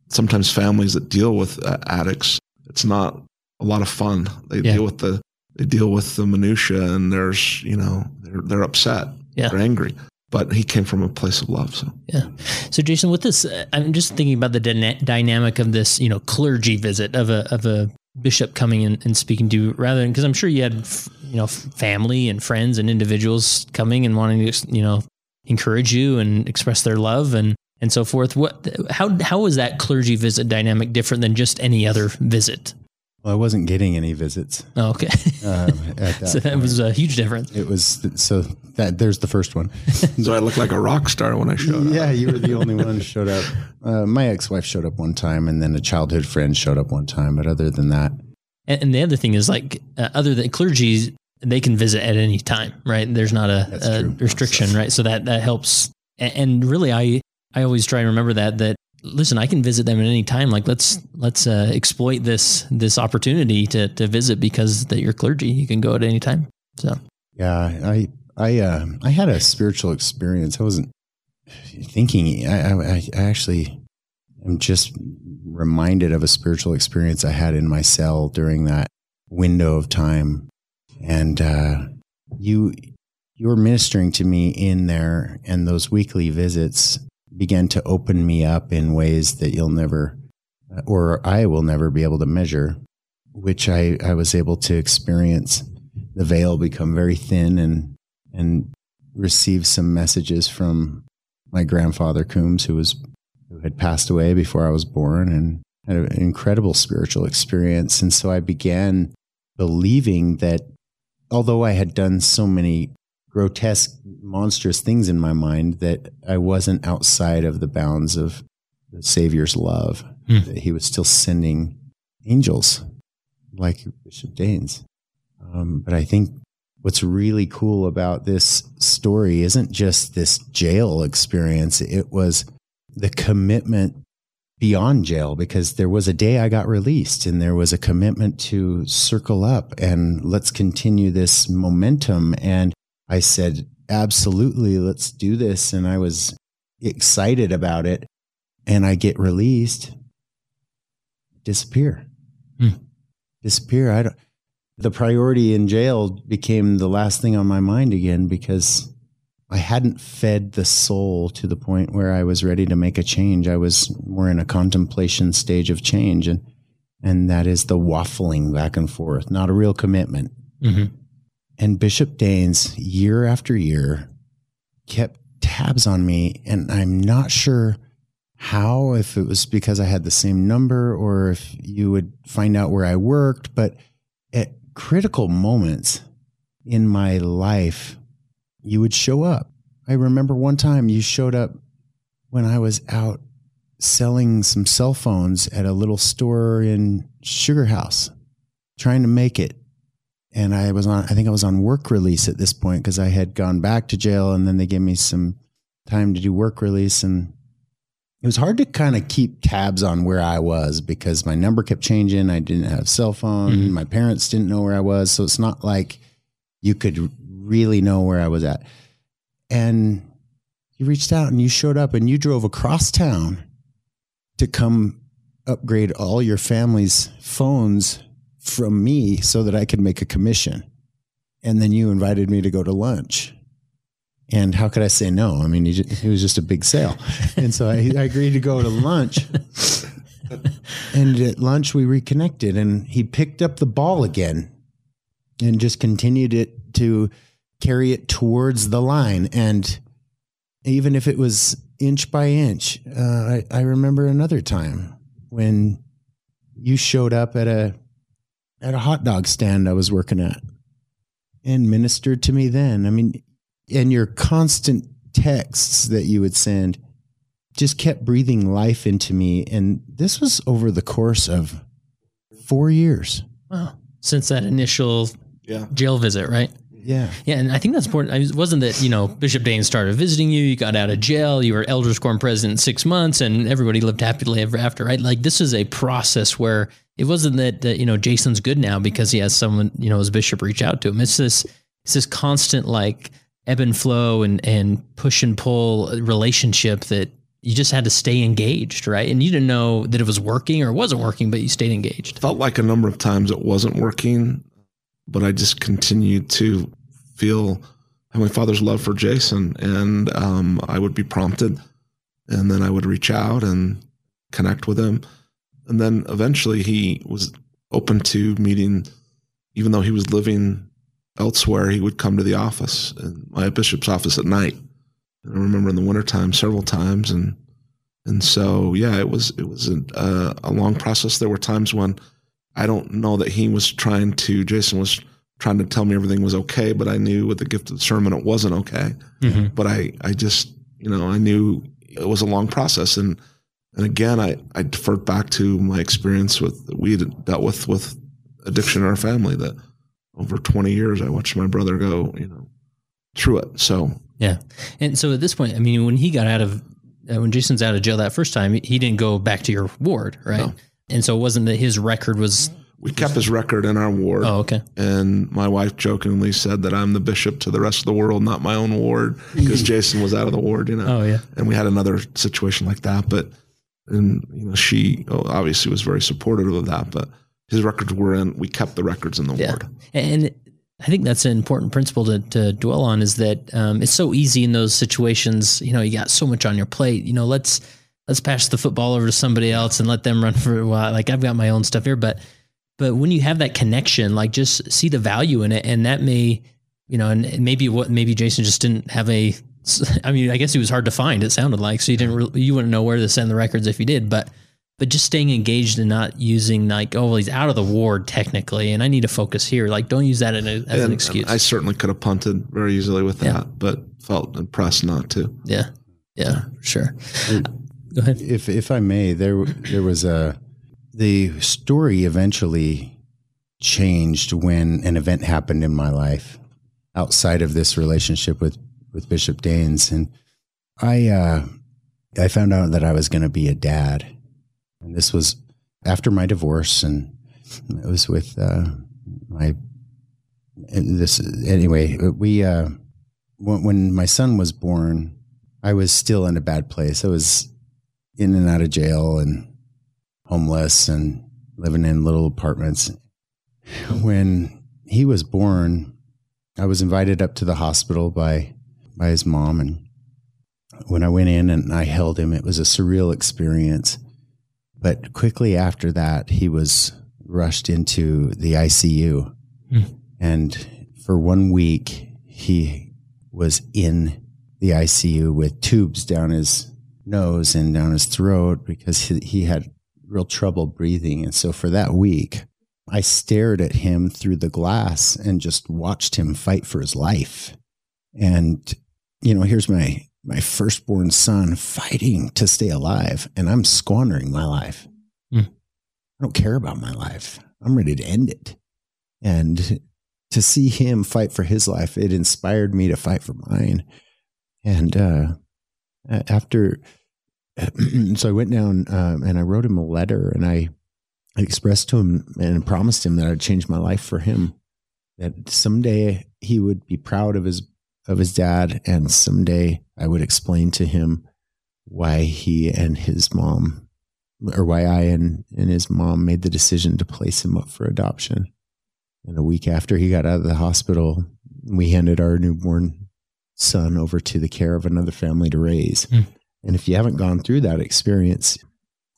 sometimes families that deal with uh, addicts. It's not a lot of fun. They Yeah. deal with the they deal with the minutia and there's you know they're, they're upset. Yeah. they're angry. But he came from a place of love so. Yeah. So, Jason, with this, uh, I'm just thinking about the dyna- dynamic of this, you know, clergy visit of a of a bishop coming in and speaking to you, rather than because I'm sure you had, you know, family and friends and individuals coming and wanting to, you know, encourage you and express their love and and so forth. What, how how was that clergy visit dynamic different than just any other visit? Well, I wasn't getting any visits. Oh, okay, Uh, at that so that point. was a huge difference. It was so that there's the first one. so i looked like a rock star when i showed up yeah, you were the only one who showed up. Uh, my ex-wife showed up one time, and then a childhood friend showed up one time. But other than that, And, and the other thing is like uh, other than clergy, they can visit at any time, right? There's not a, a true. restriction, right? So that that helps. And, and really, I I always try to remember that that listen, I can visit them at any time. Like let's let's uh, exploit this this opportunity to to visit because that you're clergy, you can go at any time. So yeah, I I uh, I had a spiritual experience. I wasn't thinking. I, I, I actually am just reminded of a spiritual experience I had in my cell during that window of time, and uh, you you were ministering to me in there, and those weekly visits began to open me up in ways that you'll never, uh, or I will never be able to measure, which I, I was able to experience the veil become very thin and and receive some messages from my grandfather Coombs, who was who had passed away before I was born, and had an incredible spiritual experience. And so I began believing that although I had done so many grotesque, monstrous things in my mind, that I wasn't outside of the bounds of the Savior's love. Hmm. That He was still sending angels, like Bishop Daines. Um, but I think what's really cool about this story isn't just this jail experience. It was the commitment beyond jail because there was a day I got released and there was a commitment to circle up and let's continue this momentum. And I said, absolutely, let's do this. And I was excited about it. And I get released, disappear, Hmm. disappear. I don't, the priority in jail became the last thing on my mind again because I hadn't fed the soul to the point where I was ready to make a change. I was more in a contemplation stage of change and and that is the waffling back and forth, not a real commitment. Mm-hmm. And Bishop Daines, year after year, kept tabs on me. And I'm not sure how, if it was because I had the same number or if you would find out where I worked. But at critical moments in my life, you would show up. I remember one time you showed up when I was out selling some cell phones at a little store in Sugar House, trying to make it. And I was on, I think I was on work release at this point because I had gone back to jail and then they gave me some time to do work release. And it was hard to kind of keep tabs on where I was because my number kept changing. I didn't have cell phone. Mhm. My parents didn't know where I was. So it's not like you could really know where I was at. And you reached out and you showed up and you drove across town to come upgrade all your family's phones from me so that I could make a commission. And then you invited me to go to lunch. And how could I say no? I mean, you ju- it was just a big sale. And so I, I agreed to go to lunch. and at lunch, we reconnected and he picked up the ball again and just continued it to carry it towards the line. And even if it was inch by inch, uh, I, I remember another time when you showed up at a at a hot dog stand I was working at and ministered to me then. I mean, and your constant texts that you would send just kept breathing life into me. And this was over the course of four years. Wow. Since that initial Yeah. jail visit, right? Yeah. Yeah, and I think that's important. It wasn't that you know Bishop Daines started visiting you, you got out of jail, you were Elders Quorum president in six months, and everybody lived happily ever after, right? Like this is a process where it wasn't that, that you know Jason's good now because he has someone you know his bishop reach out to him. It's this it's this constant like ebb and flow and and push and pull relationship that you just had to stay engaged, right? And you didn't know that it was working or it wasn't working, but you stayed engaged. Felt like a number of times it wasn't working, but I just continued to feel Heavenly Father's love for Jason, and um, I would be prompted, and then I would reach out and connect with him, and then eventually he was open to meeting, even though he was living elsewhere. He would come to the office, in my bishop's office at night. And I remember in the wintertime several times, and and so yeah, it was it was a, a, a long process. There were times when I don't know that he was trying to. Jason was trying to tell me everything was okay, but I knew with the gift of discernment it wasn't okay. Mm-hmm. But I I just you know I knew it was a long process, and and again I I deferred back to my experience with we had dealt with with addiction in our family that over 20 years I watched my brother go you know through it. So Yeah. And so at this point, I mean, when he got out of, uh, when Jason's out of jail that first time, he didn't go back to your ward, right? No. And so it wasn't that his record was, we kept his record in our ward. oh, okay. And my wife jokingly said that I'm the bishop to the rest of the world, not my own ward, because Jason was out of the ward, you know. Oh, yeah. And we had another situation like that, but and you know she obviously was very supportive of that, but his records were in. We kept the records in the Yeah. ward. And I think that's an important principle to, to dwell on is that um, it's so easy in those situations. You know, you got so much on your plate. You know, let's let's pass the football over to somebody else and let them run for a while. Like I've got my own stuff here, but but when you have that connection, like just see the value in it, and that may, you know, and maybe what maybe Jason just didn't have a. I mean, I guess he was hard to find. It sounded like so you didn't really, you wouldn't know where to send the records if you did, but but just staying engaged and not using like, oh, well, he's out of the ward technically, and I need to focus here. Like, don't use that as, a, as an um, excuse. I certainly could have punted very easily with that, Yeah. but felt impressed not to. yeah, yeah, for sure. Go ahead. If if I may, there there was a the story eventually changed when an event happened in my life outside of this relationship with with Bishop Daines, and I uh, I found out that I was going to be a dad, and this was after my divorce, and it was with uh, my this anyway. We uh, when, when my son was born, I was still in a bad place. I was in and out of jail and homeless and living in little apartments. When he was born, I was invited up to the hospital by by his mom, and when I went in and I held him, it was a surreal experience. But quickly after that, he was rushed into the ICU, mm. and for one week he was in the ICU with tubes down his nose and down his throat because he, he had real trouble breathing. And so for that week, I stared at him through the glass and just watched him fight for his life. And, you know, here's my, my firstborn son fighting to stay alive, and I'm squandering my life. Mm. I don't care about my life. I'm ready to end it. And to see him fight for his life, it inspired me to fight for mine. And uh, after, so I went down um, and I wrote him a letter and I I expressed to him and promised him that I'd change my life for him. That someday he would be proud of his of his dad, and someday I would explain to him why he and his mom, or why I and, and his mom made the decision to place him up for adoption. And a week after he got out of the hospital, we handed our newborn son over to the care of another family to raise. Mm. And if you haven't gone through that experience,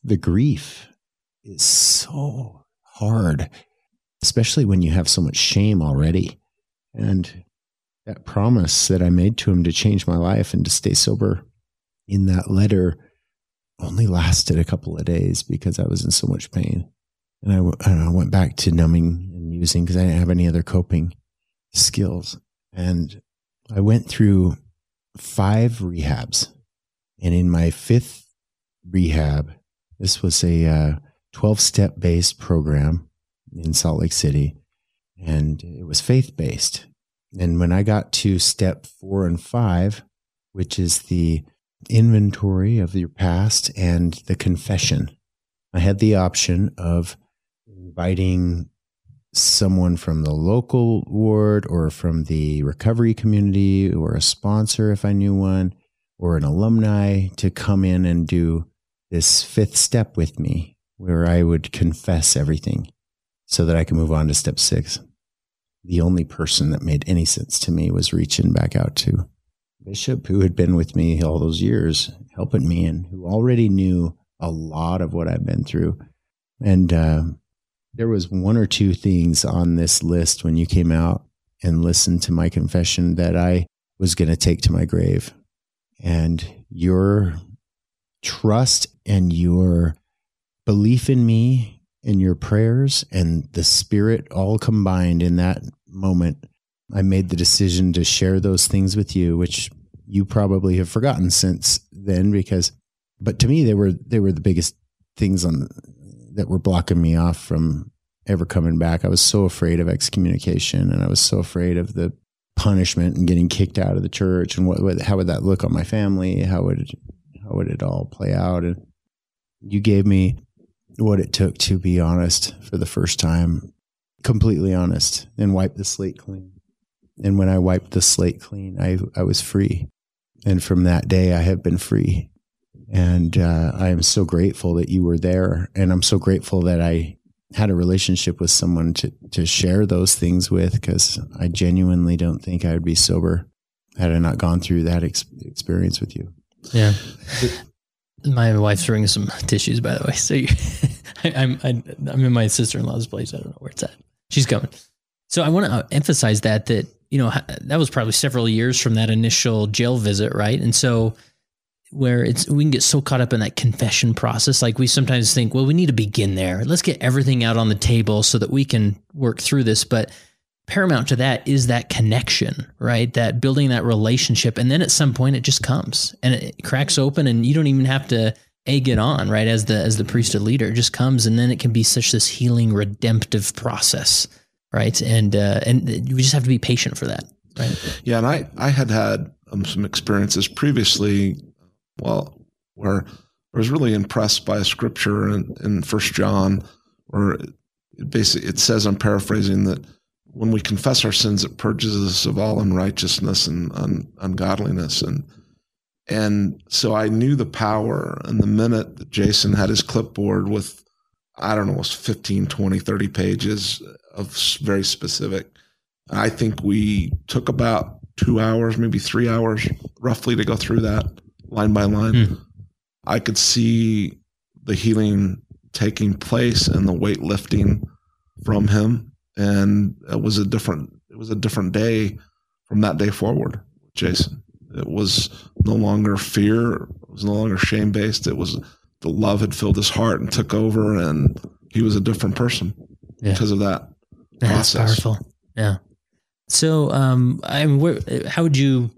the grief is so hard, especially when you have so much shame already. And that promise that I made to him to change my life and to stay sober in that letter only lasted a couple of days because I was in so much pain. And I, I went back to numbing and using because I didn't have any other coping skills. And I went through five rehabs. And in my fifth rehab, this was a uh, 12 step based program in Salt Lake City, and it was faith based. And when I got to step four and five, which is the inventory of your past and the confession, I had the option of inviting someone from the local ward or from the recovery community or a sponsor if I knew one or an alumni to come in and do this fifth step with me where I would confess everything so that I could move on to step six. The only person that made any sense to me was reaching back out to Bishop, who had been with me all those years, helping me, and who already knew a lot of what I've been through. And uh, there was one or two things on this list when you came out and listened to my confession that I was going to take to my grave. And your trust and your belief in me and your prayers and the spirit all combined in that moment i made the decision to share those things with you which you probably have forgotten since then because but to me they were they were the biggest things on that were blocking me off from ever coming back i was so afraid of excommunication and i was so afraid of the punishment and getting kicked out of the church and what, what how would that look on my family how would how would it all play out and you gave me what it took to be honest for the first time, completely honest, and wipe the slate clean. And when I wiped the slate clean, I, I was free. And from that day, I have been free. And uh, I am so grateful that you were there. And I'm so grateful that I had a relationship with someone to, to share those things with because I genuinely don't think I would be sober had I not gone through that ex- experience with you. Yeah. My wife's bringing some tissues, by the way. So you, I, I'm am i am in my sister in law's place. I don't know where it's at. She's coming. So I want to uh, emphasize that that you know that was probably several years from that initial jail visit, right? And so where it's we can get so caught up in that confession process, like we sometimes think, well, we need to begin there. Let's get everything out on the table so that we can work through this, but paramount to that is that connection, right? That building that relationship. And then at some point it just comes and it cracks open and you don't even have to egg it on, right? As the as the priesthood leader, it just comes and then it can be such this healing, redemptive process, right? And uh, and you just have to be patient for that, right? Yeah, and I I had had um, some experiences previously, well, where I was really impressed by a scripture in, in First John, where it basically it says, I'm paraphrasing that when we confess our sins, it purges us of all unrighteousness and un, ungodliness. And and so I knew the power. And the minute that Jason had his clipboard with I don't know, it was 15, 20, 30 pages of very specific. I think we took about two hours, maybe three hours roughly to go through that line by line. Mm. I could see the healing taking place and the weight lifting from him. And it was a different, it was a different day from that day forward, Jason. It was no longer fear. It was no longer shame based. It was the love had filled his heart and took over, and he was a different person yeah. because of that. That's process. powerful. Yeah. So, um, I mean, where, how would you,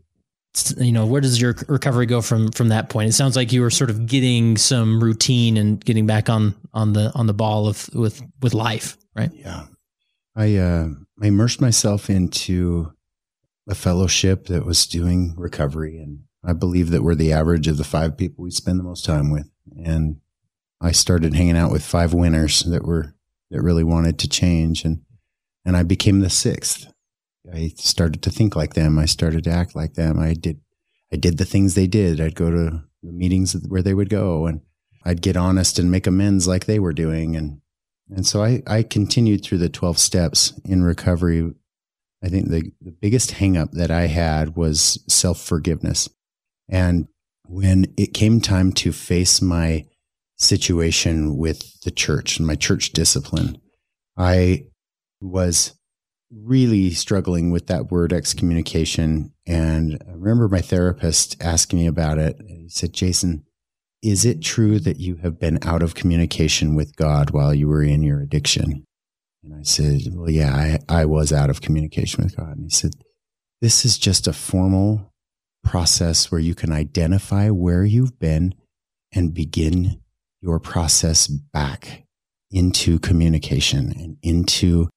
you know, where does your recovery go from from that point? It sounds like you were sort of getting some routine and getting back on on the on the ball of with with life, right? Yeah. I uh, I immersed myself into a fellowship that was doing recovery. And I believe that we're the average of the five people we spend the most time with. And I started hanging out with five winners that were, that really wanted to change. And, and I became the sixth. I started to think like them. I started to act like them. I did, I did the things they did. I'd go to the meetings where they would go and I'd get honest and make amends like they were doing. And, and so I, I continued through the 12 steps in recovery I think the, the biggest hangup that I had was self forgiveness. And when it came time to face my situation with the church and my church discipline, I was really struggling with that word excommunication. And I remember my therapist asking me about it. He said, Jason, is it true that you have been out of communication with God while you were in your addiction? And I said, Well, yeah, I, I was out of communication with God. And he said, This is just a formal process where you can identify where you've been and begin your process back into communication and into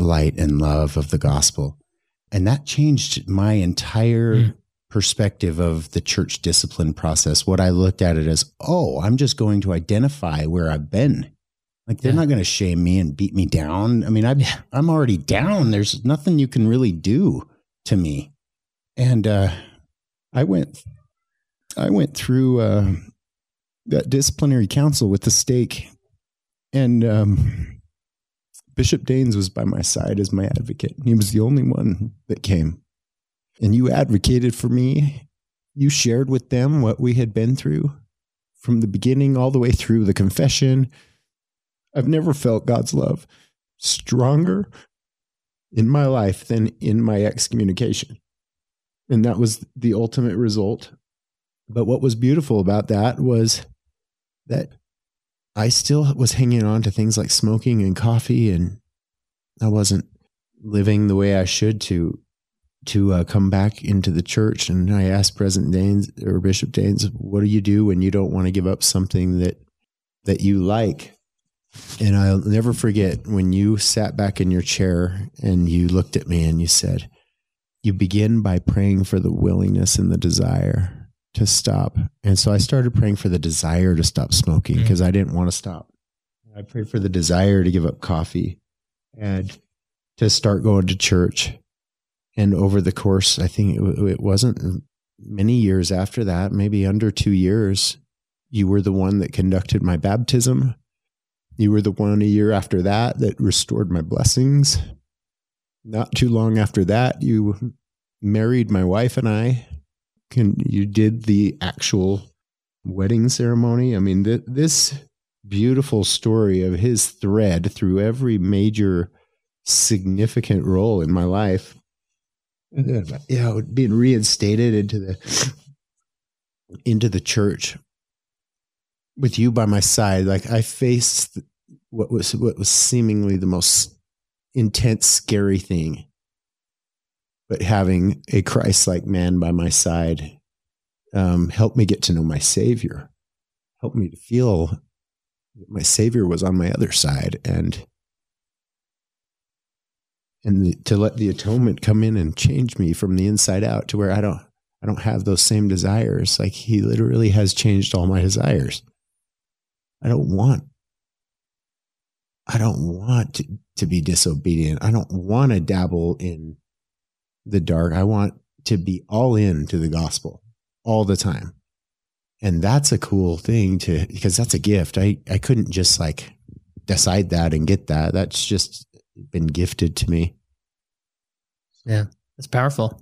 light and love of the gospel. And that changed my entire mm. perspective of the church discipline process. What I looked at it as, oh, I'm just going to identify where I've been like they're yeah. not going to shame me and beat me down. I mean, I'm yeah. I'm already down. There's nothing you can really do to me. And uh, I went I went through uh, that disciplinary council with the stake, and um, Bishop Daines was by my side as my advocate. He was the only one that came, and you advocated for me. You shared with them what we had been through from the beginning all the way through the confession I've never felt God's love stronger in my life than in my excommunication. And that was the ultimate result. But what was beautiful about that was that I still was hanging on to things like smoking and coffee, and I wasn't living the way I should to to uh, come back into the church. And I asked President Daines or Bishop Daines, "What do you do when you don't want to give up something that that you like?" And I'll never forget when you sat back in your chair and you looked at me and you said, You begin by praying for the willingness and the desire to stop. And so I started praying for the desire to stop smoking because mm-hmm. I didn't want to stop. I prayed for the desire to give up coffee and to start going to church. And over the course, I think it, it wasn't many years after that, maybe under two years, you were the one that conducted my baptism you were the one a year after that that restored my blessings. Not too long after that, you married my wife and I. Can you did the actual wedding ceremony? I mean, th- this beautiful story of his thread through every major significant role in my life. Yeah, being reinstated into the into the church with you by my side, like I faced what was what was seemingly the most intense, scary thing. But having a Christ-like man by my side um, helped me get to know my Savior, helped me to feel that my Savior was on my other side, and and the, to let the atonement come in and change me from the inside out to where I don't I don't have those same desires. Like He literally has changed all my desires. I don't want I don't want to, to be disobedient. I don't want to dabble in the dark. I want to be all in to the gospel all the time. And that's a cool thing to because that's a gift. I, I couldn't just like decide that and get that. That's just been gifted to me. Yeah, that's powerful.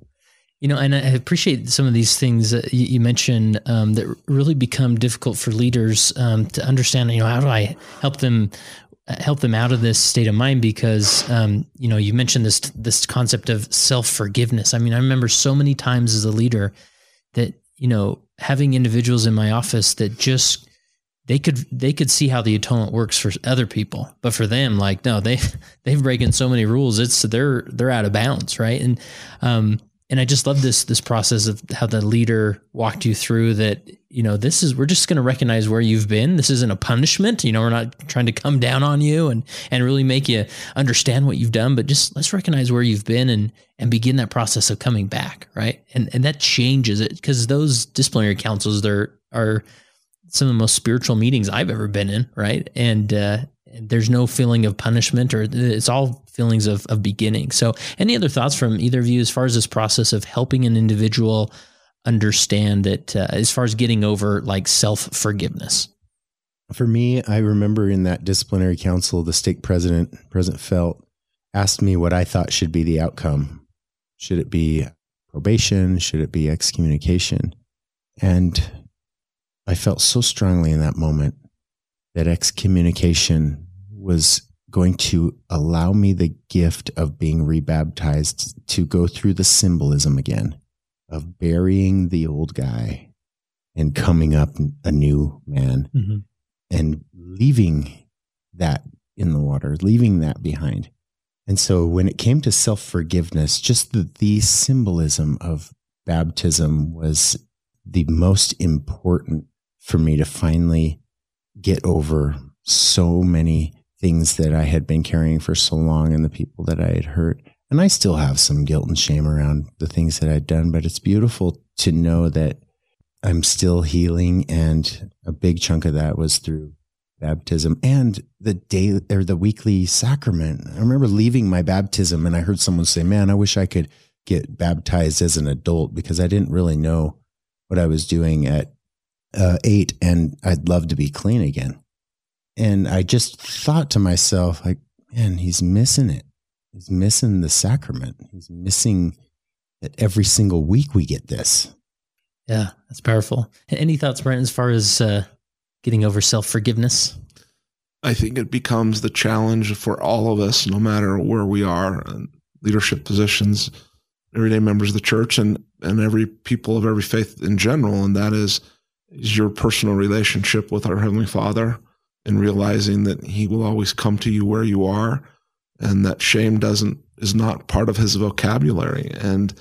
You know, and I appreciate some of these things that you, mentioned um, that really become difficult for leaders um, to understand. You know, how do I help them help them out of this state of mind? Because um, you know, you mentioned this this concept of self forgiveness. I mean, I remember so many times as a leader that you know having individuals in my office that just they could they could see how the atonement works for other people, but for them, like no, they they've breaking so many rules. It's they're they're out of bounds, right? And um, and I just love this this process of how the leader walked you through that. You know, this is we're just going to recognize where you've been. This isn't a punishment. You know, we're not trying to come down on you and and really make you understand what you've done, but just let's recognize where you've been and and begin that process of coming back, right? And and that changes it because those disciplinary councils they're are some of the most spiritual meetings I've ever been in, right? And uh, there's no feeling of punishment or it's all feelings of, of beginning. So, any other thoughts from either of you as far as this process of helping an individual understand that uh, as far as getting over like self forgiveness? For me, I remember in that disciplinary council, the stake president, President Felt, asked me what I thought should be the outcome. Should it be probation? Should it be excommunication? And I felt so strongly in that moment that excommunication was going to allow me the gift of being rebaptized to go through the symbolism again of burying the old guy and coming up a new man mm-hmm. and leaving that in the water, leaving that behind. And so when it came to self forgiveness, just the, the symbolism of baptism was the most important for me to finally get over so many things that I had been carrying for so long and the people that I had hurt. And I still have some guilt and shame around the things that I'd done, but it's beautiful to know that I'm still healing. And a big chunk of that was through baptism and the day or the weekly sacrament. I remember leaving my baptism and I heard someone say, Man, I wish I could get baptized as an adult because I didn't really know what I was doing at uh, eight and I'd love to be clean again. And I just thought to myself, like, man, he's missing it. He's missing the sacrament. He's missing that every single week we get this. Yeah, that's powerful. Any thoughts, Brent, as far as uh, getting over self forgiveness? I think it becomes the challenge for all of us, no matter where we are, leadership positions, everyday members of the church, and and every people of every faith in general, and that is is your personal relationship with our Heavenly Father and realizing that He will always come to you where you are and that shame doesn't is not part of his vocabulary. And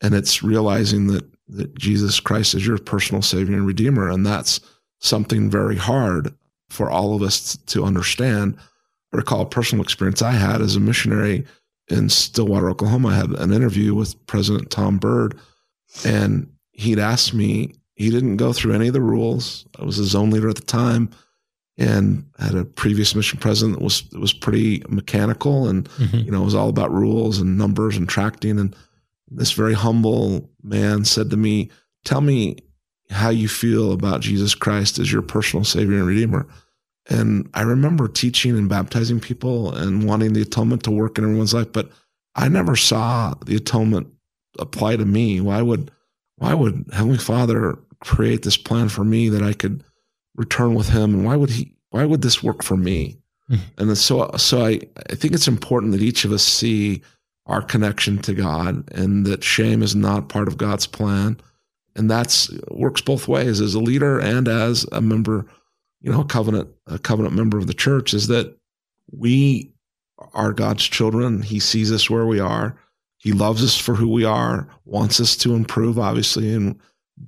and it's realizing that that Jesus Christ is your personal savior and redeemer. And that's something very hard for all of us to understand. I recall a personal experience I had as a missionary in Stillwater, Oklahoma. I had an interview with President Tom Bird, and he'd asked me he didn't go through any of the rules. I was his zone leader at the time and had a previous mission president that was was pretty mechanical and mm-hmm. you know it was all about rules and numbers and tracting and this very humble man said to me tell me how you feel about Jesus Christ as your personal savior and redeemer and I remember teaching and baptizing people and wanting the atonement to work in everyone's life but I never saw the atonement apply to me why would why would heavenly father create this plan for me that I could return with him? And why would he, why would this work for me? Mm-hmm. And so, so I, I think it's important that each of us see our connection to God and that shame is not part of God's plan. And that's works both ways as a leader and as a member, you know, a covenant, a covenant member of the church is that we are God's children. He sees us where we are. He loves us for who we are, wants us to improve, obviously, and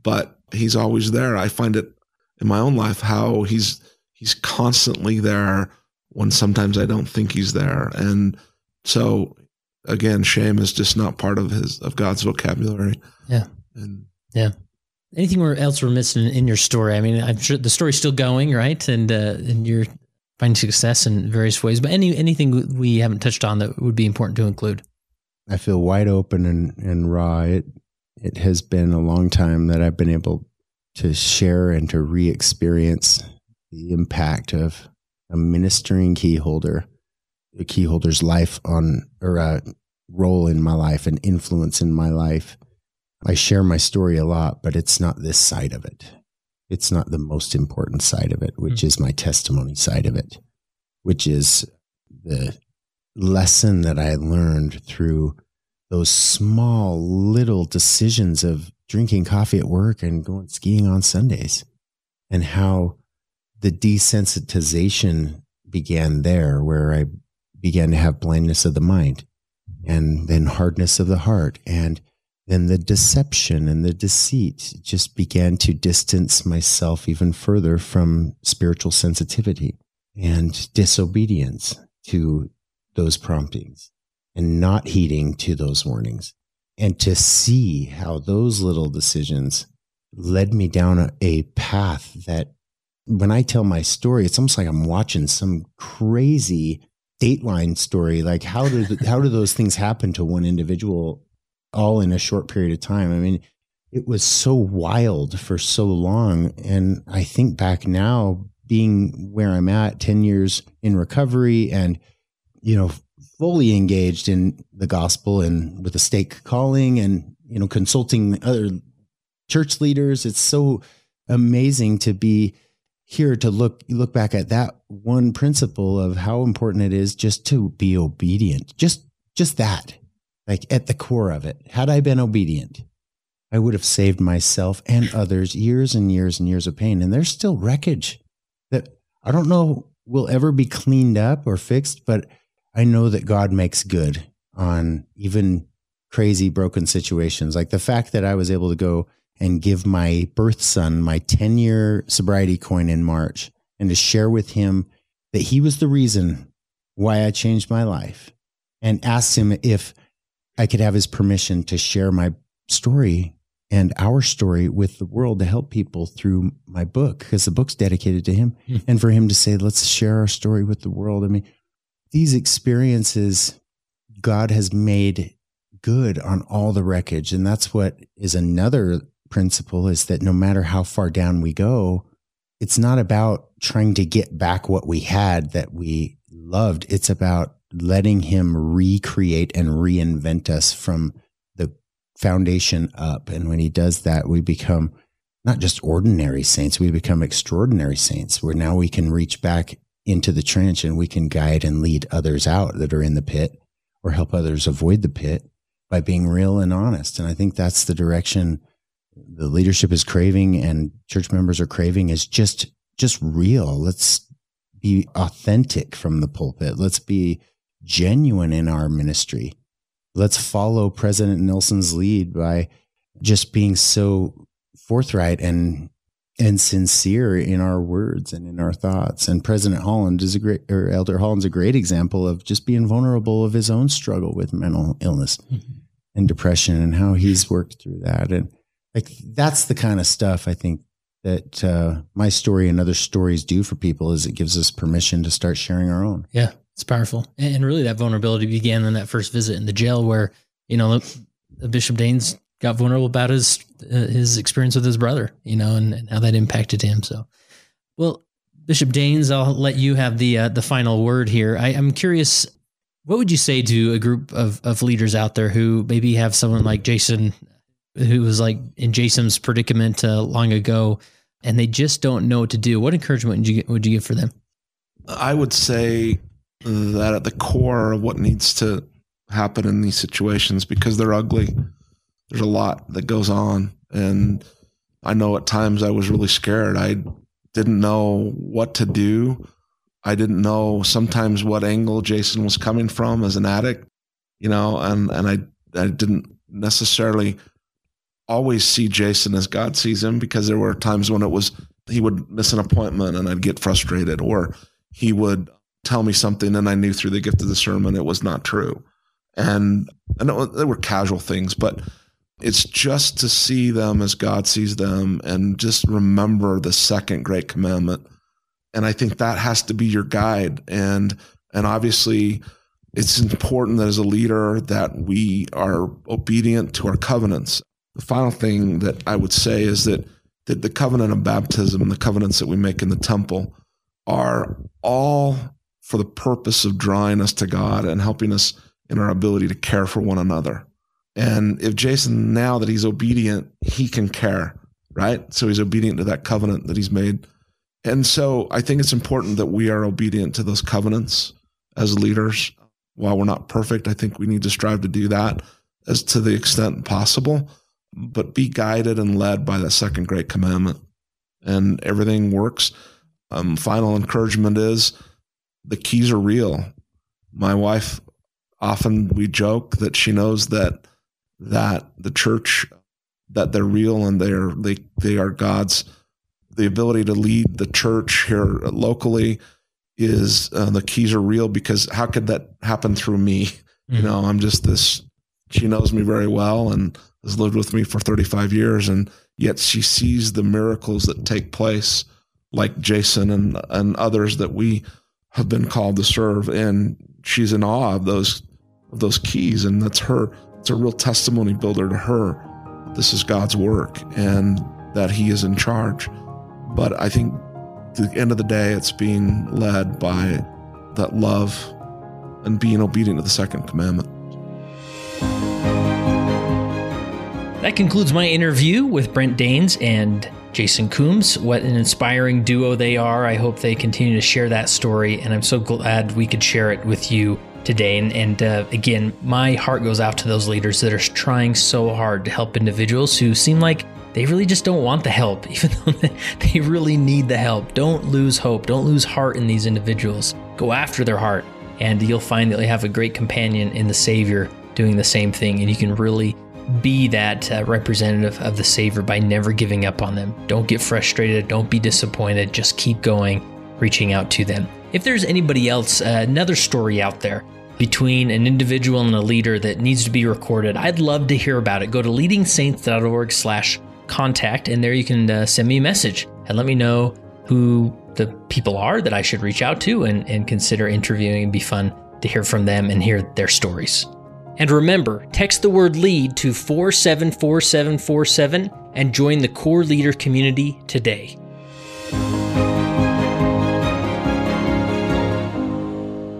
but he's always there. I find it in my own life how he's he's constantly there when sometimes I don't think he's there. And so again, shame is just not part of his of God's vocabulary. Yeah. And yeah. Anything else we're missing in your story? I mean, I'm sure the story's still going, right? And uh, and you're finding success in various ways. But any anything we haven't touched on that would be important to include? I feel wide open and, and raw. It it has been a long time that I've been able to share and to re-experience the impact of a ministering key holder, a key holder's life on or a role in my life, and influence in my life. I share my story a lot, but it's not this side of it. It's not the most important side of it, which mm-hmm. is my testimony side of it, which is the lesson that I learned through those small little decisions of drinking coffee at work and going skiing on Sundays and how the desensitization began there where I began to have blindness of the mind mm-hmm. and then hardness of the heart. And then the deception and the deceit just began to distance myself even further from spiritual sensitivity and disobedience to those promptings and not heeding to those warnings. And to see how those little decisions led me down a, a path that when I tell my story, it's almost like I'm watching some crazy Dateline story. Like how did how do those things happen to one individual all in a short period of time? I mean, it was so wild for so long, and I think back now, being where I'm at, ten years in recovery, and you know, fully engaged in the gospel and with a stake calling, and you know, consulting other church leaders. It's so amazing to be here to look look back at that one principle of how important it is just to be obedient. Just just that. Like at the core of it. Had I been obedient, I would have saved myself and others years and years and years of pain. And there's still wreckage that I don't know will ever be cleaned up or fixed, but I know that God makes good on even crazy broken situations. Like the fact that I was able to go and give my birth son my 10 year sobriety coin in March and to share with him that he was the reason why I changed my life and asked him if I could have his permission to share my story and our story with the world to help people through my book because the book's dedicated to him mm. and for him to say let's share our story with the world i mean these experiences god has made good on all the wreckage and that's what is another principle is that no matter how far down we go, it's not about trying to get back what we had that we loved. It's about letting him recreate and reinvent us from the foundation up. And when he does that, we become not just ordinary saints, we become extraordinary saints where now we can reach back into the trench and we can guide and lead others out that are in the pit or help others avoid the pit by being real and honest. And I think that's the direction the leadership is craving and church members are craving is just just real. Let's be authentic from the pulpit. Let's be genuine in our ministry. Let's follow President Nelson's lead by just being so forthright and and sincere in our words and in our thoughts. And President Holland is a great, or Elder Holland's a great example of just being vulnerable of his own struggle with mental illness mm-hmm. and depression and how he's worked through that. And like that's the kind of stuff I think that uh, my story and other stories do for people is it gives us permission to start sharing our own. Yeah, it's powerful. And really that vulnerability began in that first visit in the jail where, you know, the Bishop Daines got vulnerable about his uh, his experience with his brother, you know, and, and, how that impacted him. So, well, Bishop Daines, I'll let you have the uh, the final word here. I, I'm curious, what would you say to a group of, of leaders out there who maybe have someone like Jason who was like in Jason's predicament uh, long ago, and they just don't know what to do. What encouragement would you would you give for them? I would say that at the core of what needs to happen in these situations, because they're ugly, there's a lot that goes on, and I know at times I was really scared. I didn't know what to do. I didn't know sometimes what angle Jason was coming from as an addict, you know, and and I I didn't necessarily always see Jason as God sees him because there were times when it was he would miss an appointment and I'd get frustrated, or he would tell me something and I knew through the gift of discernment it was not true. And and it, there were casual things, but it's just to see them as God sees them and just remember the second great commandment. And I think that has to be your guide. And and obviously it's important that as a leader that we are obedient to our covenants the final thing that I would say is that, that the covenant of baptism, and the covenants that we make in the temple, are all for the purpose of drawing us to God and helping us in our ability to care for one another. And if Jason, now that he's obedient, he can care, right? So he's obedient to that covenant that he's made. And so I think it's important that we are obedient to those covenants as leaders. While we're not perfect, I think we need to strive to do that as to the extent possible, but be guided and led by that second great commandment. And everything works. Um, final encouragement is the keys are real. My wife often we joke that she knows that that the church that they're real and they're they they are God's the ability to lead the church here locally is uh, the keys are real because how could that happen through me? Mm-hmm. You know, I'm just this. She knows me very well and has lived with me for 35 years, and yet she sees the miracles that take place, like Jason and and others that we have been called to serve, and she's in awe of those of those keys, and that's her. It's a real testimony builder to her. This is God's work, and that He is in charge. But I think the end of the day, it's being led by that love and being obedient to the second commandment. That concludes my interview with Brent Daines and Jason Coombs. What an inspiring duo they are. I hope they continue to share that story, and I'm so glad we could share it with you today. And, and uh, again, my heart goes out to those leaders that are trying so hard to help individuals who seem like they really just don't want the help, even though they really need the help. Don't lose hope. Don't lose heart in these individuals. Go after their heart, and you'll find that you have a great companion in the Savior doing the same thing, and you can really be that uh, representative of the Savior by never giving up on them. Don't get frustrated. Don't be disappointed. Just keep going, reaching out to them. If there's anybody else, uh, another story out there between an individual and a leader that needs to be recorded, I'd love to hear about it. Go to leadingsaints.org slash contact, and there you can uh, send me a message and let me know who the people are that I should reach out to and, and consider interviewing. It'd be fun to hear from them and hear their stories. And remember, text the word lead to 474747 and join the core leader community today.